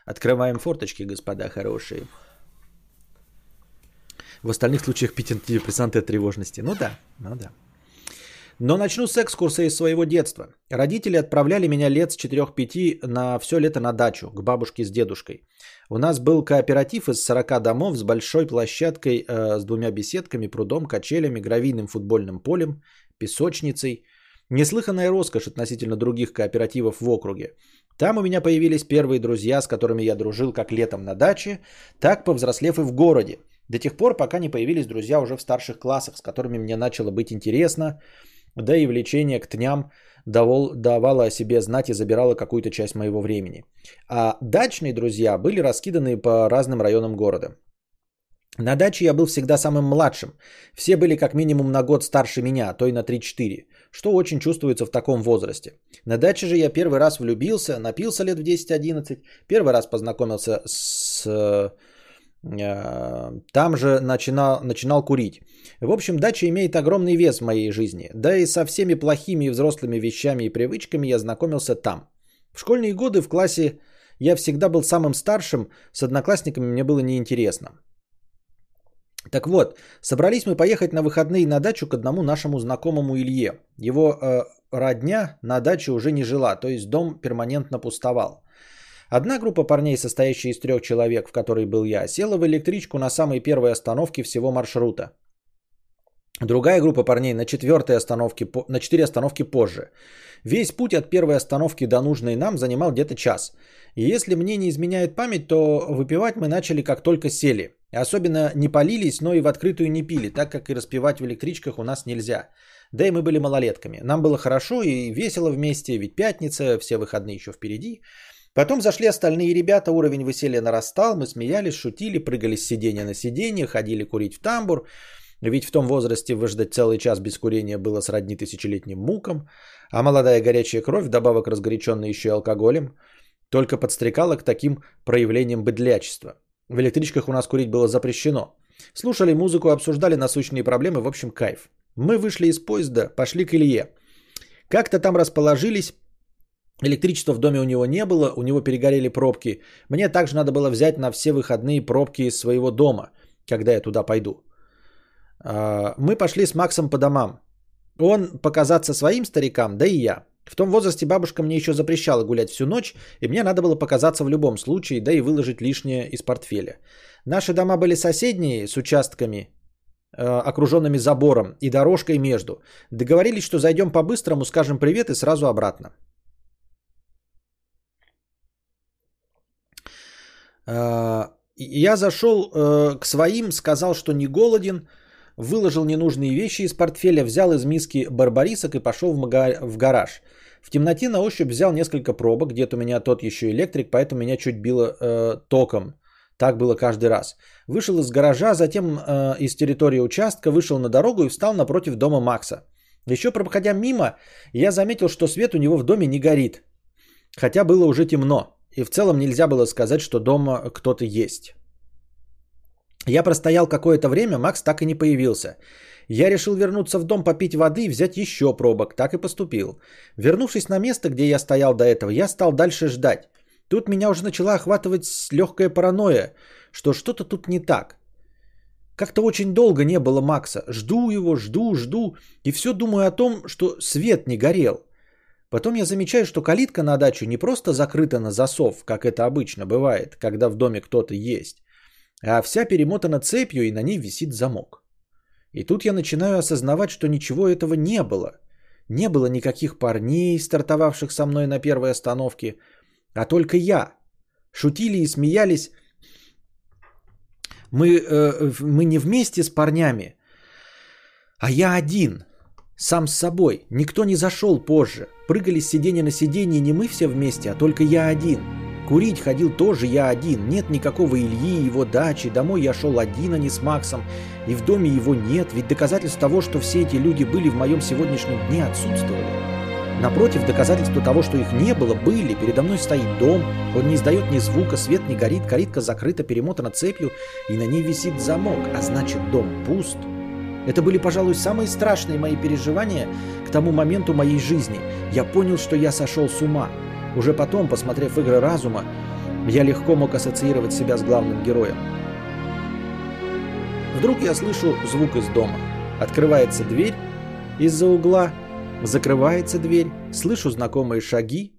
Открываем форточки, господа хорошие. В остальных случаях пить антидепрессанты от тревожности. Ну да, ну да. Но начну с экскурса из своего детства. Родители отправляли меня лет с 4-5 на все лето на дачу к бабушке с дедушкой. У нас был кооператив из 40 домов с большой площадкой э, с двумя беседками, прудом, качелями, гравийным футбольным полем, песочницей. Неслыханная роскошь относительно других кооперативов в округе. Там у меня появились первые друзья, с которыми я дружил как летом на даче, так повзрослев и в городе. До тех пор, пока не появились друзья уже в старших классах, с которыми мне начало быть интересно, да и влечение к тням давал, давало о себе знать и забирало какую-то часть моего времени. А дачные друзья были раскиданы по разным районам города. На даче я был всегда самым младшим. Все были как минимум на год старше меня, а то и на 3-4, что очень чувствуется в таком возрасте. На даче же я первый раз влюбился, напился лет в 10-11, первый раз познакомился с... Э, там же начинал, начинал курить. В общем, дача имеет огромный вес в моей жизни. Да и со всеми плохими взрослыми вещами и привычками я знакомился там. В школьные годы в классе я всегда был самым старшим, с одноклассниками мне было неинтересно. Так вот, собрались мы поехать на выходные на дачу к одному нашему знакомому Илье. Его э, родня на даче уже не жила, то есть дом перманентно пустовал. Одна группа парней, состоящая из трех человек, в которой был я, села в электричку на самой первой остановке всего маршрута. Другая группа парней на четвертой остановке, на четыре остановки позже. Весь путь от первой остановки до нужной нам занимал где-то час. И если мне не изменяет память, то выпивать мы начали как только сели. Особенно не полились, но и в открытую не пили, так как и распивать в электричках у нас нельзя. Да и мы были малолетками. Нам было хорошо и весело вместе, ведь пятница, все выходные еще впереди. Потом зашли остальные ребята, уровень веселья нарастал, мы смеялись, шутили, прыгали с сиденья на сиденье, ходили курить в тамбур. Ведь в том возрасте выждать целый час без курения было сродни тысячелетним мукам, а молодая горячая кровь, добавок разгоряченная еще и алкоголем, только подстрекала к таким проявлениям быдлячества. В электричках у нас курить было запрещено. Слушали музыку, обсуждали насущные проблемы, в общем, кайф. Мы вышли из поезда, пошли к Илье. Как-то там расположились, Электричества в доме у него не было, у него перегорели пробки. Мне также надо было взять на все выходные пробки из своего дома, когда я туда пойду. А, мы пошли с Максом по домам. Он показаться своим старикам, да и я. В том возрасте бабушка мне еще запрещала гулять всю ночь, и мне надо было показаться в любом случае, да и выложить лишнее из портфеля. Наши дома были соседние, с участками, э, окруженными забором и дорожкой между. Договорились, что зайдем по-быстрому, скажем привет и сразу обратно. Я зашел э, к своим, сказал, что не голоден, выложил ненужные вещи из портфеля, взял из миски барбарисок и пошел в гараж. В темноте на ощупь взял несколько пробок, где-то у меня тот еще электрик, поэтому меня чуть било э, током. Так было каждый раз. Вышел из гаража, затем э, из территории участка, вышел на дорогу и встал напротив дома Макса. Еще проходя мимо, я заметил, что свет у него в доме не горит. Хотя было уже темно. И в целом нельзя было сказать, что дома кто-то есть. Я простоял какое-то время, Макс так и не появился. Я решил вернуться в дом попить воды и взять еще пробок. Так и поступил. Вернувшись на место, где я стоял до этого, я стал дальше ждать. Тут меня уже начала охватывать легкая паранойя, что что-то тут не так. Как-то очень долго не было Макса. Жду его, жду, жду. И все думаю о том, что свет не горел. Потом я замечаю, что калитка на дачу не просто закрыта на засов, как это обычно бывает, когда в доме кто-то есть, а вся перемотана цепью и на ней висит замок. И тут я начинаю осознавать, что ничего этого не было. Не было никаких парней, стартовавших со мной на первой остановке, а только я. Шутили и смеялись. Мы, э, мы не вместе с парнями, а я один, сам с собой. Никто не зашел позже. Прыгали с сиденья на сиденье не мы все вместе, а только я один. Курить ходил тоже я один. Нет никакого Ильи, его дачи. Домой я шел один, а не с Максом. И в доме его нет. Ведь доказательств того, что все эти люди были в моем сегодняшнем дне, отсутствовали. Напротив, доказательства того, что их не было, были. Передо мной стоит дом, он не издает ни звука, свет не горит, калитка закрыта, перемотана цепью, и на ней висит замок, а значит дом пуст. Это были, пожалуй, самые страшные мои переживания к тому моменту моей жизни. Я понял, что я сошел с ума. Уже потом, посмотрев игры разума, я легко мог ассоциировать себя с главным героем. Вдруг я слышу звук из дома. Открывается дверь из-за угла, закрывается дверь, слышу знакомые шаги,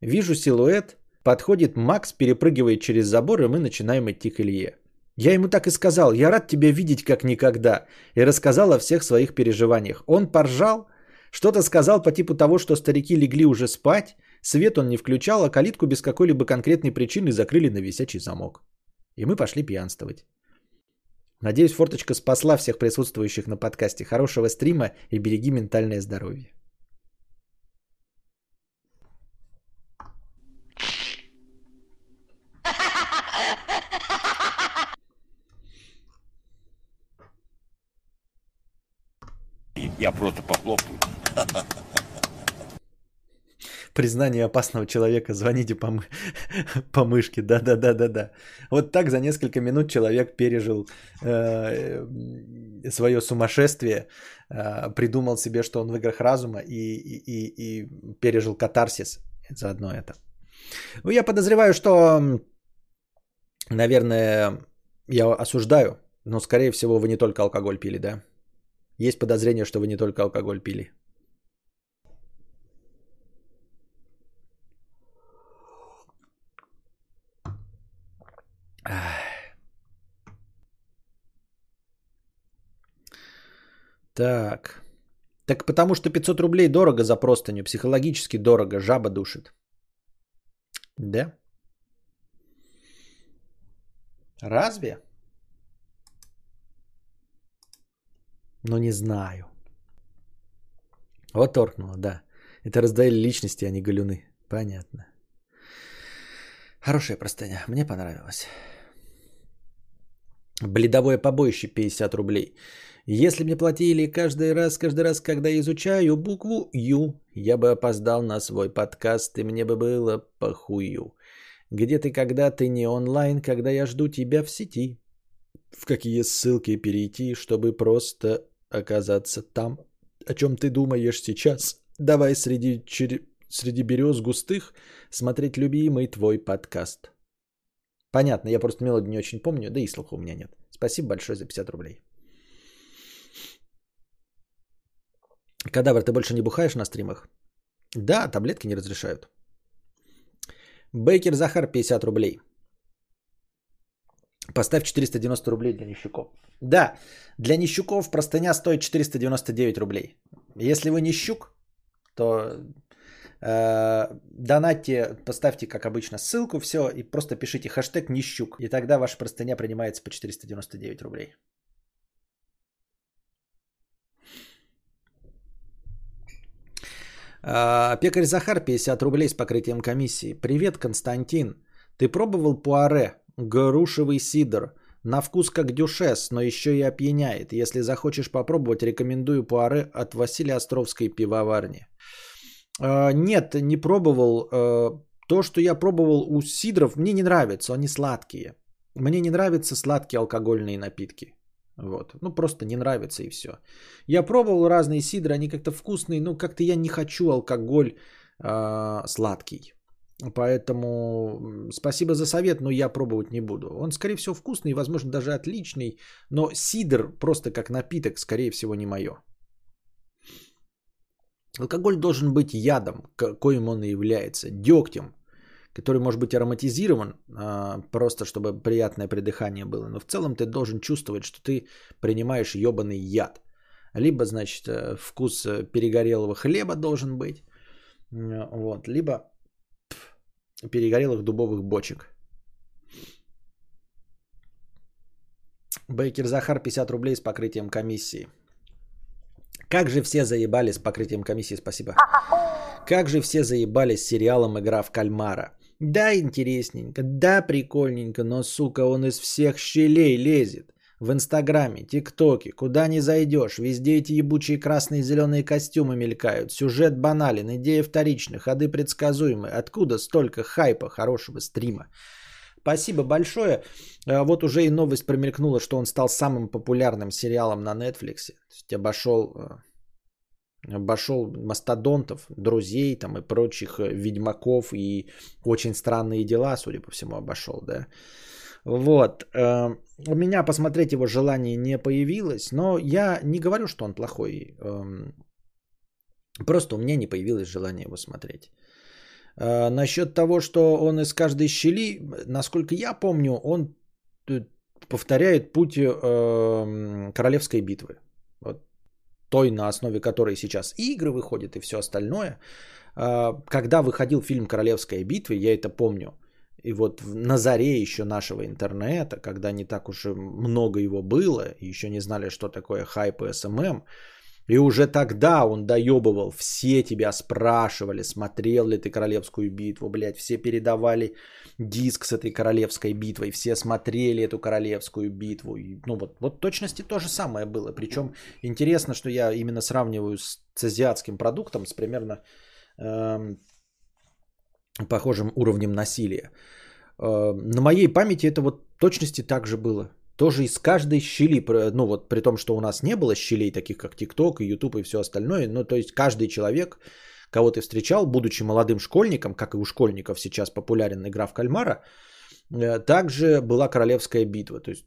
вижу силуэт, подходит Макс, перепрыгивает через забор, и мы начинаем идти к Илье. Я ему так и сказал, я рад тебя видеть как никогда, и рассказал о всех своих переживаниях. Он поржал, что-то сказал по типу того, что старики легли уже спать, Свет он не включал, а калитку без какой-либо конкретной причины закрыли на висячий замок. И мы пошли пьянствовать. Надеюсь, форточка спасла всех присутствующих на подкасте. Хорошего стрима и береги ментальное здоровье. Я просто похлопаю. Признание опасного человека. Звоните по, мы... по мышке. Да-да-да-да-да. Вот так за несколько минут человек пережил э, свое сумасшествие, э, придумал себе, что он в играх разума и, и, и, и пережил катарсис. Заодно это. Ну, я подозреваю, что, наверное, я осуждаю, но, скорее всего, вы не только алкоголь пили, да? Есть подозрение, что вы не только алкоголь пили. Так. Так потому что 500 рублей дорого за простыню. Психологически дорого. Жаба душит. Да? Разве? Ну, не знаю. Вот торкнуло, да. Это раздали личности, а не галюны. Понятно. Хорошая простыня. Мне понравилось. Бледовое побоище 50 рублей. Если мне платили каждый раз, каждый раз, когда изучаю букву Ю, я бы опоздал на свой подкаст, и мне бы было похую. Где ты, когда ты не онлайн, когда я жду тебя в сети? В какие ссылки перейти, чтобы просто оказаться там? О чем ты думаешь сейчас? Давай среди, чер... среди берез густых смотреть любимый твой подкаст. Понятно, я просто мелодию не очень помню, да и слуха у меня нет. Спасибо большое за 50 рублей. Кадавр, ты больше не бухаешь на стримах? Да, таблетки не разрешают. Бейкер Захар 50 рублей. Поставь 490 рублей для нищуков. Да, для нищуков простыня стоит 499 рублей. Если вы нищук, то э, донатьте, поставьте, как обычно, ссылку, все, и просто пишите хэштег нищук. И тогда ваша простыня принимается по 499 рублей. Пекарь Захар 50 рублей с покрытием комиссии. Привет, Константин. Ты пробовал пуаре? Грушевый сидр. На вкус как дюшес, но еще и опьяняет. Если захочешь попробовать, рекомендую пуаре от Василия Островской пивоварни. А, нет, не пробовал. А, то, что я пробовал у сидров, мне не нравится. Они сладкие. Мне не нравятся сладкие алкогольные напитки. Вот. Ну, просто не нравится и все. Я пробовал разные сидры, они как-то вкусные, но как-то я не хочу алкоголь э, сладкий. Поэтому спасибо за совет, но я пробовать не буду. Он, скорее всего, вкусный, возможно, даже отличный, но сидр просто как напиток, скорее всего, не мое. Алкоголь должен быть ядом, коим он и является, дегтем, который может быть ароматизирован, а, просто чтобы приятное придыхание было. Но в целом ты должен чувствовать, что ты принимаешь ебаный яд. Либо, значит, э, вкус э, перегорелого хлеба должен быть, вот, либо перегорелых дубовых бочек. Бейкер Захар 50 рублей с покрытием комиссии. Как же все заебали с покрытием комиссии, спасибо. Как же все заебали с сериалом «Игра в кальмара». Да, интересненько, да, прикольненько, но, сука, он из всех щелей лезет. В Инстаграме, ТикТоке, куда ни зайдешь, везде эти ебучие красные и зеленые костюмы мелькают. Сюжет банален, идея вторична, ходы предсказуемы. Откуда столько хайпа хорошего стрима? Спасибо большое. А, вот уже и новость промелькнула, что он стал самым популярным сериалом на Netflix. То есть обошел а, обошел мастодонтов, друзей там и прочих э, ведьмаков и очень странные дела, судя по всему, обошел, да. Вот. Э, у меня посмотреть его желание не появилось, но я не говорю, что он плохой. Эм, просто у меня не появилось желание его смотреть. Э, насчет того, что он из каждой щели, насколько я помню, он повторяет путь эм, королевской битвы той, на основе которой сейчас игры выходят и все остальное. А, когда выходил фильм «Королевская битва», я это помню, И вот на заре еще нашего интернета, когда не так уж и много его было, и еще не знали, что такое хайп и SMM, и уже тогда он доебывал, все тебя спрашивали, смотрел ли ты королевскую битву, блядь, все передавали диск с этой королевской битвой, все смотрели эту королевскую битву. И, ну вот, вот точности то же самое было. Причем интересно, что я именно сравниваю с, с азиатским продуктом, с примерно эм, похожим уровнем насилия. Э, на моей памяти это вот точности так же было. Тоже из каждой щели, ну вот при том, что у нас не было щелей таких, как ТикТок и Ютуб и все остальное, ну то есть каждый человек, кого ты встречал, будучи молодым школьником, как и у школьников сейчас популярен игра в кальмара, э, также была королевская битва. То есть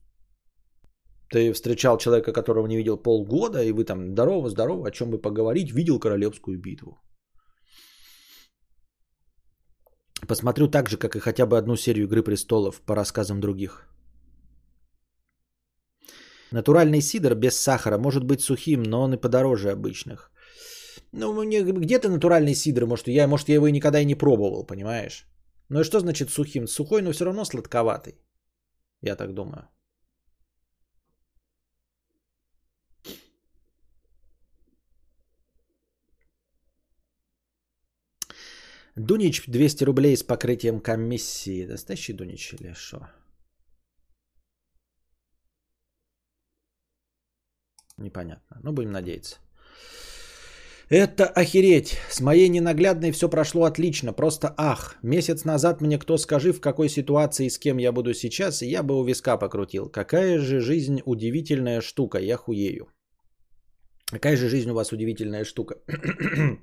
ты встречал человека, которого не видел полгода, и вы там здорово, здорово, о чем бы поговорить, видел королевскую битву. Посмотрю так же, как и хотя бы одну серию Игры престолов по рассказам других. Натуральный сидр без сахара может быть сухим, но он и подороже обычных. Ну, где-то натуральный сидр, может я, может, я его и никогда и не пробовал, понимаешь? Ну и что значит сухим? Сухой, но все равно сладковатый. Я так думаю. Дунич 200 рублей с покрытием комиссии. Настоящий Дунич или что? Непонятно. Ну, будем надеяться. Это охереть. С моей ненаглядной все прошло отлично. Просто ах. Месяц назад мне кто скажи, в какой ситуации и с кем я буду сейчас, я бы у виска покрутил. Какая же жизнь удивительная штука. Я хуею. Какая же жизнь у вас удивительная штука.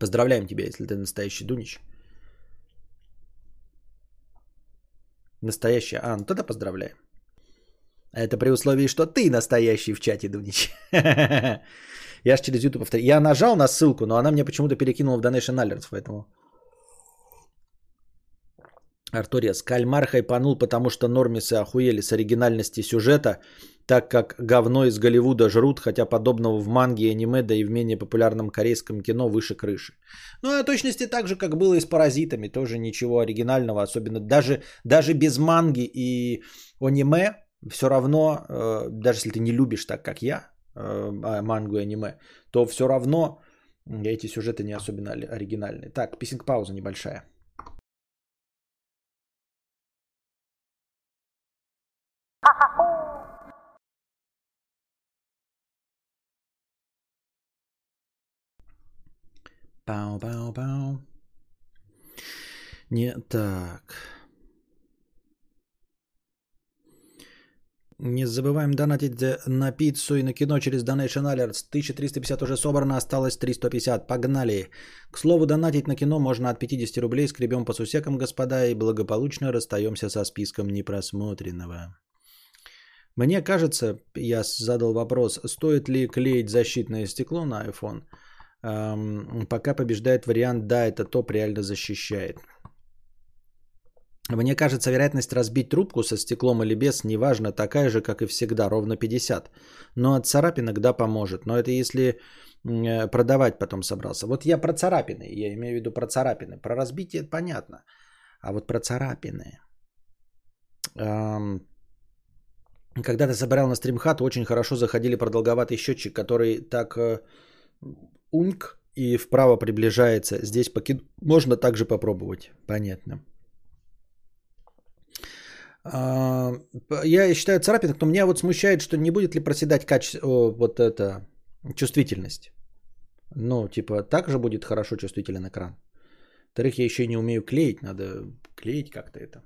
Поздравляем тебя, если ты настоящий Дунич. Настоящий. А, ну тогда поздравляем. Это при условии, что ты настоящий в чате, Дунич. Я же через YouTube повторяю. Я нажал на ссылку, но она мне почему-то перекинула в Donation Alerts, поэтому... Арториас. Кальмар хайпанул, потому что нормисы охуели с оригинальности сюжета, так как говно из Голливуда жрут, хотя подобного в манге и аниме, да и в менее популярном корейском кино выше крыши. Ну, а точности так же, как было и с «Паразитами», тоже ничего оригинального, особенно даже, даже без манги и аниме, все равно, э, даже если ты не любишь так, как я, э, а, мангу и аниме, то все равно эти сюжеты не особенно оригинальные. Так, писинг-пауза небольшая. Пау-пау-пау. Не так. Не забываем донатить на пиццу и на кино через Donation Alerts. 1350 уже собрано, осталось 350. Погнали. К слову, донатить на кино можно от 50 рублей. Скребем по сусекам, господа, и благополучно расстаемся со списком непросмотренного. Мне кажется, я задал вопрос, стоит ли клеить защитное стекло на iPhone. Эм, пока побеждает вариант «да, это топ реально защищает». Мне кажется, вероятность разбить трубку со стеклом или без, неважно, такая же, как и всегда, ровно 50. Но от царапинок, да, поможет. Но это если э, продавать потом собрался. Вот я про царапины, я имею в виду про царапины. Про разбитие понятно. А вот про царапины. Когда ты собирал на стримхат, очень хорошо заходили продолговатый счетчик, который так э, уньк и вправо приближается. Здесь покид... можно также попробовать. Понятно. А, я считаю царапина, но меня вот смущает, что не будет ли проседать качество, вот эта чувствительность. Ну, типа, так же будет хорошо чувствителен экран. Во-вторых, я еще не умею клеить, надо клеить как-то это.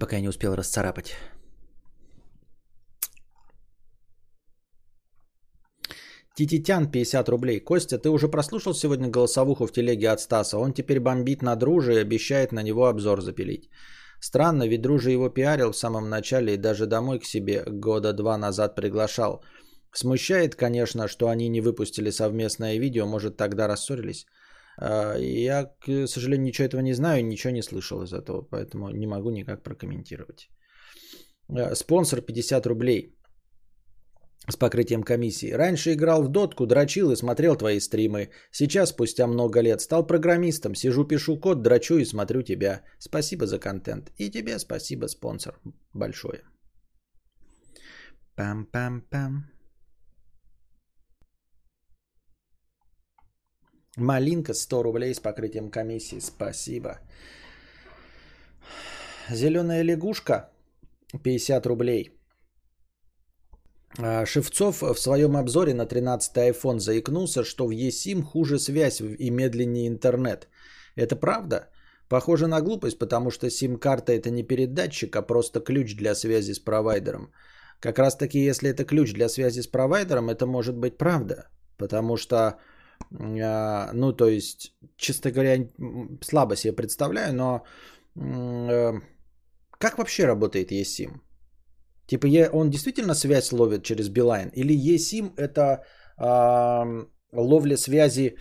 Пока я не успел расцарапать. Тититян 50 рублей. Костя, ты уже прослушал сегодня голосовуху в телеге от Стаса? Он теперь бомбит на друже и обещает на него обзор запилить. Странно, ведь дружи его пиарил в самом начале и даже домой к себе года два назад приглашал. Смущает, конечно, что они не выпустили совместное видео, может тогда рассорились. А, я, к сожалению, ничего этого не знаю, ничего не слышал из этого, поэтому не могу никак прокомментировать. А, спонсор 50 рублей. С покрытием комиссии. Раньше играл в дотку, дрочил и смотрел твои стримы. Сейчас, спустя много лет, стал программистом. Сижу, пишу код, дрочу и смотрю тебя. Спасибо за контент. И тебе спасибо, спонсор. Большое. Пам-пам-пам. Малинка 100 рублей с покрытием комиссии. Спасибо. Зеленая лягушка 50 рублей. А, Шевцов в своем обзоре на 13 iPhone заикнулся, что в eSIM хуже связь и медленнее интернет. Это правда? Похоже на глупость, потому что сим-карта это не передатчик, а просто ключ для связи с провайдером. Как раз таки, если это ключ для связи с провайдером, это может быть правда. Потому что, а, ну то есть, честно говоря, слабо себе представляю, но э, как вообще работает eSIM? Типа он действительно связь ловит через Билайн? Или eSIM это э, ловля связи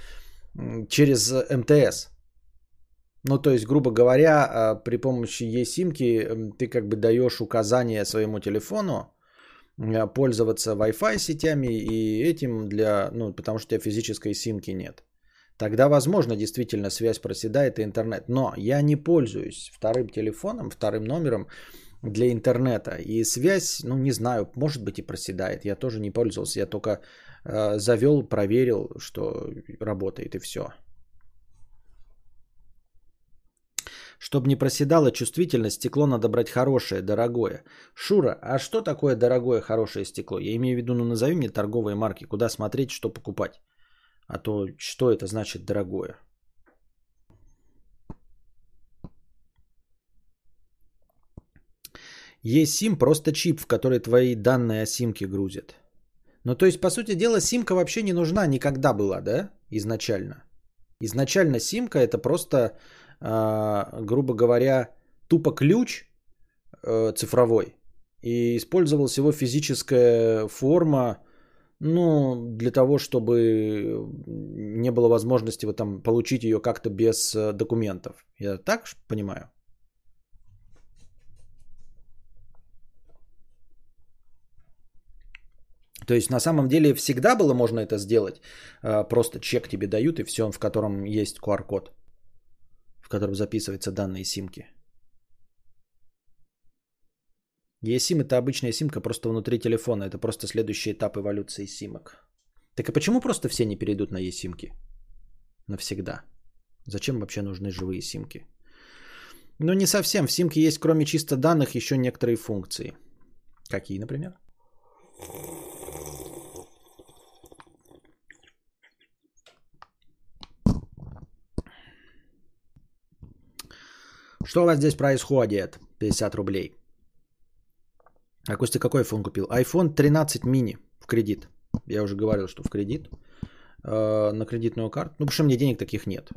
через МТС? Ну, то есть, грубо говоря, а, при помощи eSIM ты как бы даешь указания своему телефону а, пользоваться Wi-Fi сетями и этим для, ну, потому что у тебя физической симки нет. Тогда, возможно, действительно связь проседает и интернет. Но я не пользуюсь вторым телефоном, вторым номером для интернета. И связь, ну не знаю, может быть и проседает. Я тоже не пользовался. Я только э, завел, проверил, что работает и все. Чтобы не проседала чувствительность, стекло надо брать хорошее, дорогое. Шура, а что такое дорогое, хорошее стекло? Я имею в виду, ну назови мне торговые марки, куда смотреть, что покупать. А то что это значит дорогое? Сим просто чип, в который твои данные о симке грузят. Ну, то есть, по сути дела, симка вообще не нужна никогда была, да, изначально. Изначально симка это просто, э, грубо говоря, тупо ключ э, цифровой. И использовалась его физическая форма, ну, для того, чтобы не было возможности вот там получить ее как-то без э, документов. Я так понимаю? То есть на самом деле всегда было можно это сделать. А, просто чек тебе дают и все, в котором есть QR-код, в котором записываются данные симки. eSIM это обычная симка просто внутри телефона. Это просто следующий этап эволюции симок. Так и почему просто все не перейдут на eSIMки? Навсегда. Зачем вообще нужны живые симки? Ну не совсем. В симке есть кроме чисто данных еще некоторые функции. Какие, например? Что у вас здесь происходит? 50 рублей. А Костя какой iPhone купил? iPhone 13 mini в кредит. Я уже говорил, что в кредит. Э, на кредитную карту. Ну, потому что мне денег таких нет.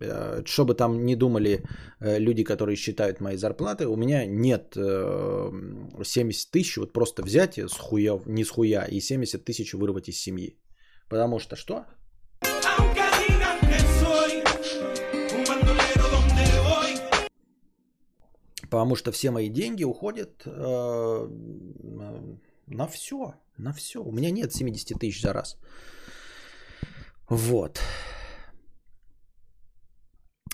Э, чтобы там не думали э, люди, которые считают мои зарплаты, у меня нет 70 тысяч, вот просто взять с хуя, не с хуя, и 70 тысяч вырвать из семьи. Потому что что? Потому что все мои деньги уходят э, на все. На все. У меня нет 70 тысяч за раз. Вот.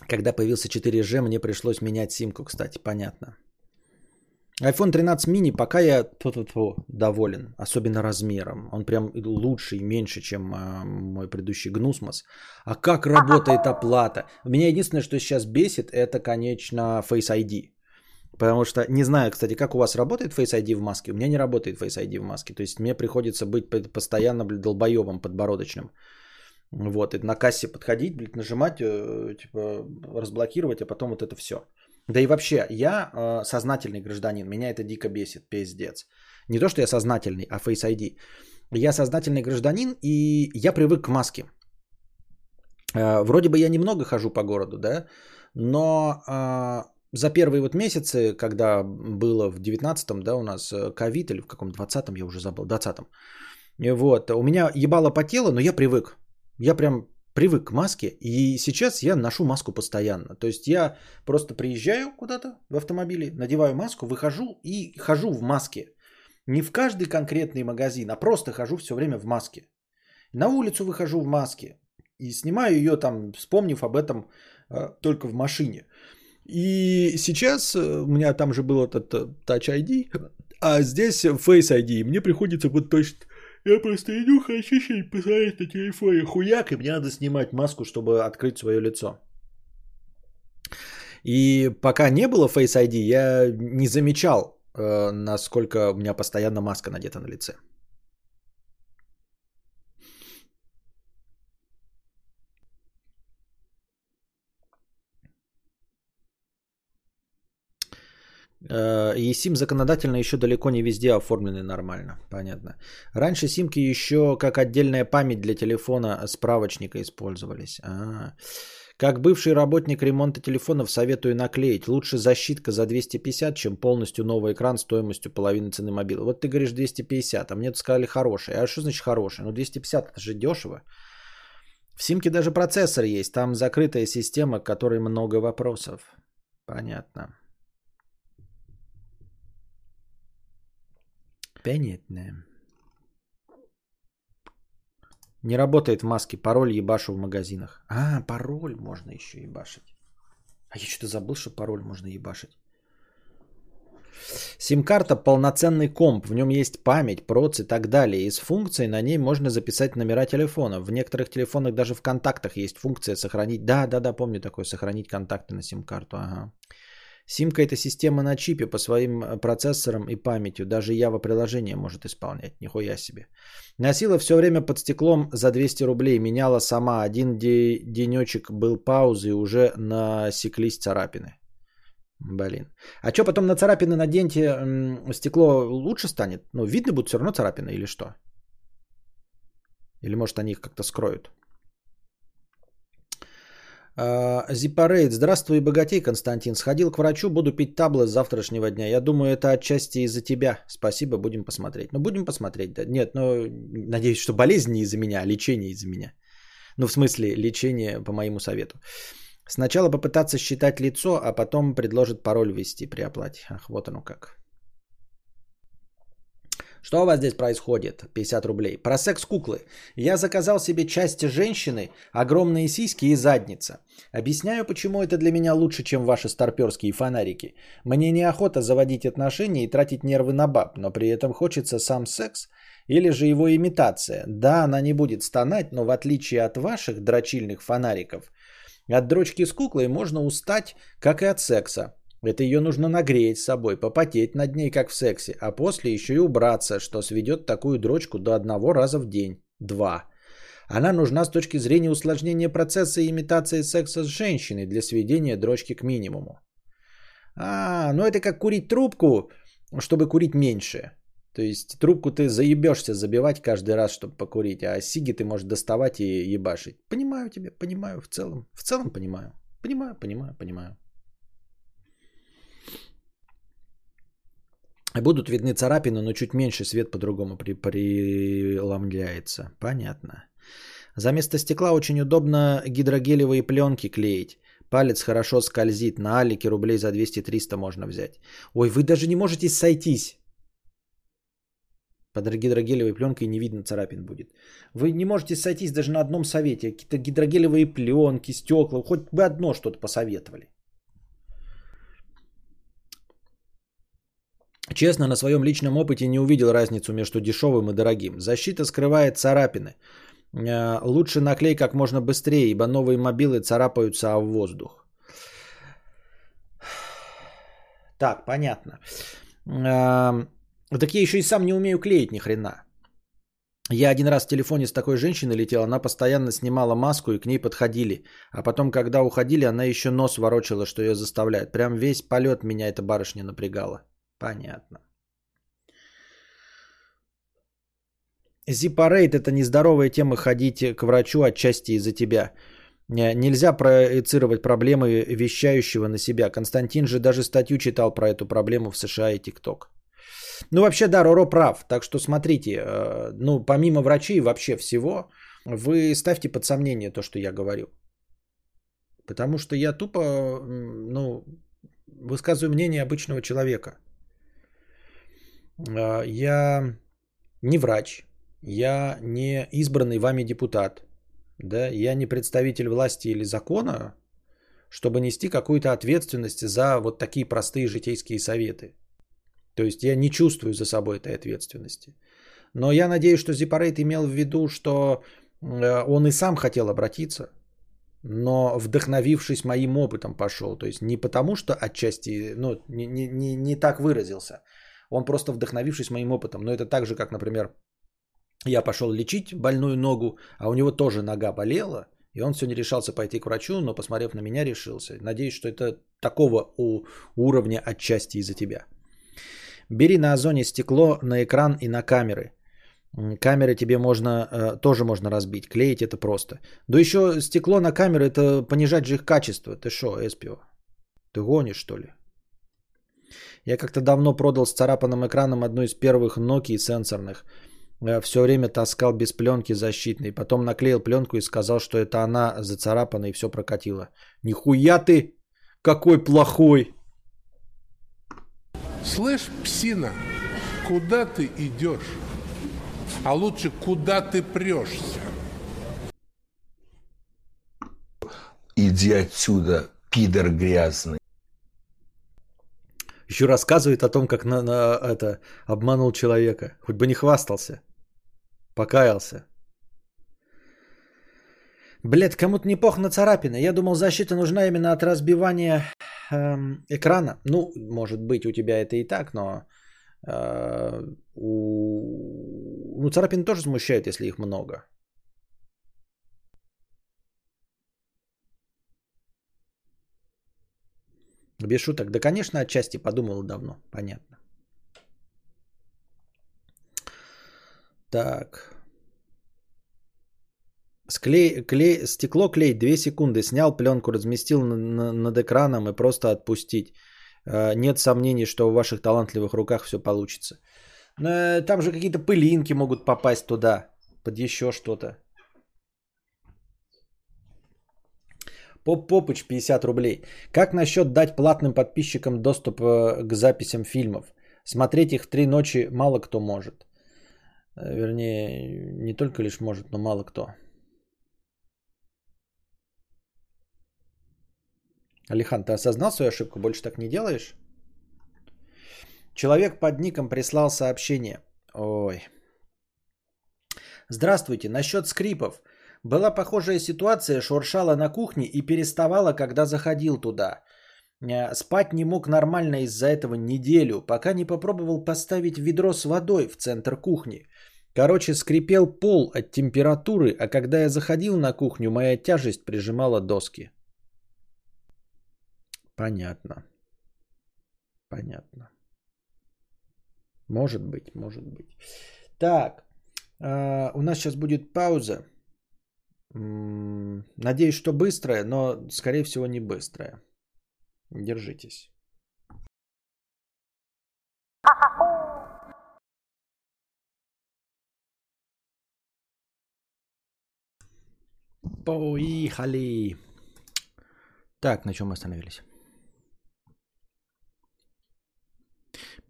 Когда появился 4G, мне пришлось менять симку, кстати, понятно. iPhone 13 mini пока я доволен, особенно размером. Он прям лучше и меньше, чем э, мой предыдущий Гнусмос. А как работает оплата? Меня единственное, что сейчас бесит, это, конечно, Face ID. Потому что не знаю, кстати, как у вас работает Face ID в маске. У меня не работает Face ID в маске. То есть мне приходится быть постоянно блин, долбоебом подбородочным. Вот, и на кассе подходить, блин, нажимать, э, типа, разблокировать, а потом вот это все. Да и вообще, я э, сознательный гражданин, меня это дико бесит, пиздец. Не то, что я сознательный, а Face ID. Я сознательный гражданин, и я привык к маске. Э, вроде бы я немного хожу по городу, да, но э, за первые вот месяцы, когда было в 19-м, да, у нас э, ковид, или в каком 20-м, я уже забыл, 20-м, вот, у меня ебало по телу, но я привык. Я прям привык к маске, и сейчас я ношу маску постоянно. То есть я просто приезжаю куда-то в автомобиле, надеваю маску, выхожу и хожу в маске. Не в каждый конкретный магазин, а просто хожу все время в маске. На улицу выхожу в маске. И снимаю ее там, вспомнив об этом э, только в машине. И сейчас э, у меня там же был этот э, Touch ID, а здесь Face ID. Мне приходится вот точно... Я просто иду, хочу что-нибудь посмотреть на телефоне. Хуяк, и мне надо снимать маску, чтобы открыть свое лицо. И пока не было Face ID, я не замечал, э, насколько у меня постоянно маска надета на лице. И сим законодательно еще далеко не везде оформлены нормально. Понятно. Раньше симки еще как отдельная память для телефона справочника использовались. А-а-а. Как бывший работник ремонта телефонов советую наклеить. Лучше защитка за 250, чем полностью новый экран стоимостью половины цены мобила. Вот ты говоришь 250, а мне тут сказали хороший. А что значит хороший? Ну 250 это же дешево. В симке даже процессор есть. Там закрытая система, к которой много вопросов. Понятно. Понятно. Не работает в маске. Пароль ебашу в магазинах. А, пароль можно еще ебашить. А я что-то забыл, что пароль можно ебашить. Сим-карта полноценный комп, в нем есть память, проц и так далее. Из функций на ней можно записать номера телефона. В некоторых телефонах даже в контактах есть функция сохранить. Да, да, да, помню такое, сохранить контакты на сим-карту. Ага. Симка это система на чипе по своим э, процессорам и памятью. Даже Java приложение может исполнять. Нихуя себе. Носила все время под стеклом за 200 рублей. Меняла сама. Один де- денечек был паузы и уже насеклись царапины. Блин. А что потом на царапины наденьте стекло лучше станет? Ну, видно будет все равно царапины или что? Или может они их как-то скроют? Зипарейд. Здравствуй, богатей, Константин. Сходил к врачу, буду пить таблы с завтрашнего дня. Я думаю, это отчасти из-за тебя. Спасибо, будем посмотреть. Ну, будем посмотреть, да. Нет, ну, надеюсь, что болезнь не из-за меня, а лечение из-за меня. Ну, в смысле, лечение по моему совету. Сначала попытаться считать лицо, а потом предложит пароль ввести при оплате. Ах, вот оно как. Что у вас здесь происходит? 50 рублей. Про секс-куклы. Я заказал себе части женщины, огромные сиськи и задница. Объясняю, почему это для меня лучше, чем ваши старперские фонарики. Мне неохота заводить отношения и тратить нервы на баб, но при этом хочется сам секс или же его имитация. Да, она не будет стонать, но в отличие от ваших дрочильных фонариков, от дрочки с куклой можно устать, как и от секса. Это ее нужно нагреть с собой, попотеть над ней, как в сексе, а после еще и убраться, что сведет такую дрочку до одного раза в день. Два. Она нужна с точки зрения усложнения процесса и имитации секса с женщиной для сведения дрочки к минимуму. А, ну это как курить трубку, чтобы курить меньше. То есть трубку ты заебешься забивать каждый раз, чтобы покурить, а сиги ты можешь доставать и ебашить. Понимаю тебя, понимаю в целом. В целом понимаю. Понимаю, понимаю, понимаю. Будут видны царапины, но чуть меньше свет по-другому при, преломляется. Понятно. За место стекла очень удобно гидрогелевые пленки клеить. Палец хорошо скользит. На алике рублей за 200-300 можно взять. Ой, вы даже не можете сойтись. Под гидрогелевой пленкой не видно царапин будет. Вы не можете сойтись даже на одном совете. Какие-то гидрогелевые пленки, стекла. Хоть бы одно что-то посоветовали. Честно, на своем личном опыте не увидел разницу между дешевым и дорогим. Защита скрывает царапины. Э, лучше наклей как можно быстрее, ибо новые мобилы царапаются в воздух. Так, понятно. Эм, так я еще и сам не умею клеить ни хрена. Я один раз в телефоне с такой женщиной летел, она постоянно снимала маску и к ней подходили. А потом, когда уходили, она еще нос ворочала, что ее заставляет. Прям весь полет меня эта барышня напрягала. Понятно. Зипарейт – это нездоровая тема ходить к врачу отчасти из-за тебя. Нельзя проецировать проблемы вещающего на себя. Константин же даже статью читал про эту проблему в США и ТикТок. Ну, вообще, да, Роро прав. Так что смотрите, э, ну, помимо врачей вообще всего, вы ставьте под сомнение то, что я говорю. Потому что я тупо, ну, высказываю мнение обычного человека – э, я не врач, я не избранный вами депутат, да, я не представитель власти или закона, чтобы нести какую-то ответственность за вот такие простые житейские советы. То есть я не чувствую за собой этой ответственности. Но я надеюсь, что Зипарейт имел в виду, что э, он и сам хотел обратиться, но вдохновившись моим опытом пошел. То есть не потому, что отчасти, ну, не, не, не, не так выразился. Он просто вдохновившись моим опытом. Но это так же, как, например, я пошел лечить больную ногу, а у него тоже нога болела, и он все не решался пойти к врачу, но посмотрев на меня, решился. Надеюсь, что это такого у уровня отчасти из-за тебя. Бери на озоне стекло на экран и на камеры. Камеры тебе можно, э, тоже можно разбить. Клеить это просто. Да еще стекло на камеры, это понижать же их качество. Ты что, Эспио? Ты гонишь, что ли? Я как-то давно продал с царапанным экраном одну из первых Nokia сенсорных. Э, Все время таскал без пленки защитной. Потом наклеил пленку и сказал, что это она зацарапана и все прокатило. Нихуя ты какой плохой. Слышь, псина, куда ты идешь? А лучше, куда ты прешься? Иди отсюда, пидор грязный. Еще рассказывает о том, как на, на это обманул человека. Хоть бы не хвастался. Покаялся. Блять, кому-то не пох на царапины. Я думал, защита нужна именно от разбивания эм, экрана. Ну, может быть, у тебя это и так, но э, у... ну, царапины тоже смущают, если их много. Без шуток. Да, конечно, отчасти подумал давно. Понятно. Так. Склей, клей, стекло клей 2 секунды. Снял пленку, разместил на, на, над экраном и просто отпустить. Э, нет сомнений, что в ваших талантливых руках все получится. Э, там же какие-то пылинки могут попасть туда. Под еще что-то. Поп Попыч 50 рублей. Как насчет дать платным подписчикам доступ э, к записям фильмов? Смотреть их в три ночи мало кто может. Вернее, не только лишь может, но мало кто. Алихан, ты осознал свою ошибку? Больше так не делаешь? Человек под ником прислал сообщение. Ой. Здравствуйте. Насчет скрипов. Была похожая ситуация, шуршала на кухне и переставала, когда заходил туда. Э, спать не мог нормально из-за этого неделю, пока не попробовал поставить ведро с водой в центр кухни. Короче, скрипел пол от температуры, а когда я заходил на кухню, моя тяжесть прижимала доски. Понятно. Понятно. Может быть, может быть. Так, э, у нас сейчас будет пауза. Надеюсь, что быстрая, но, скорее всего, не быстрая. Держитесь. Поехали. Так, на чем мы остановились?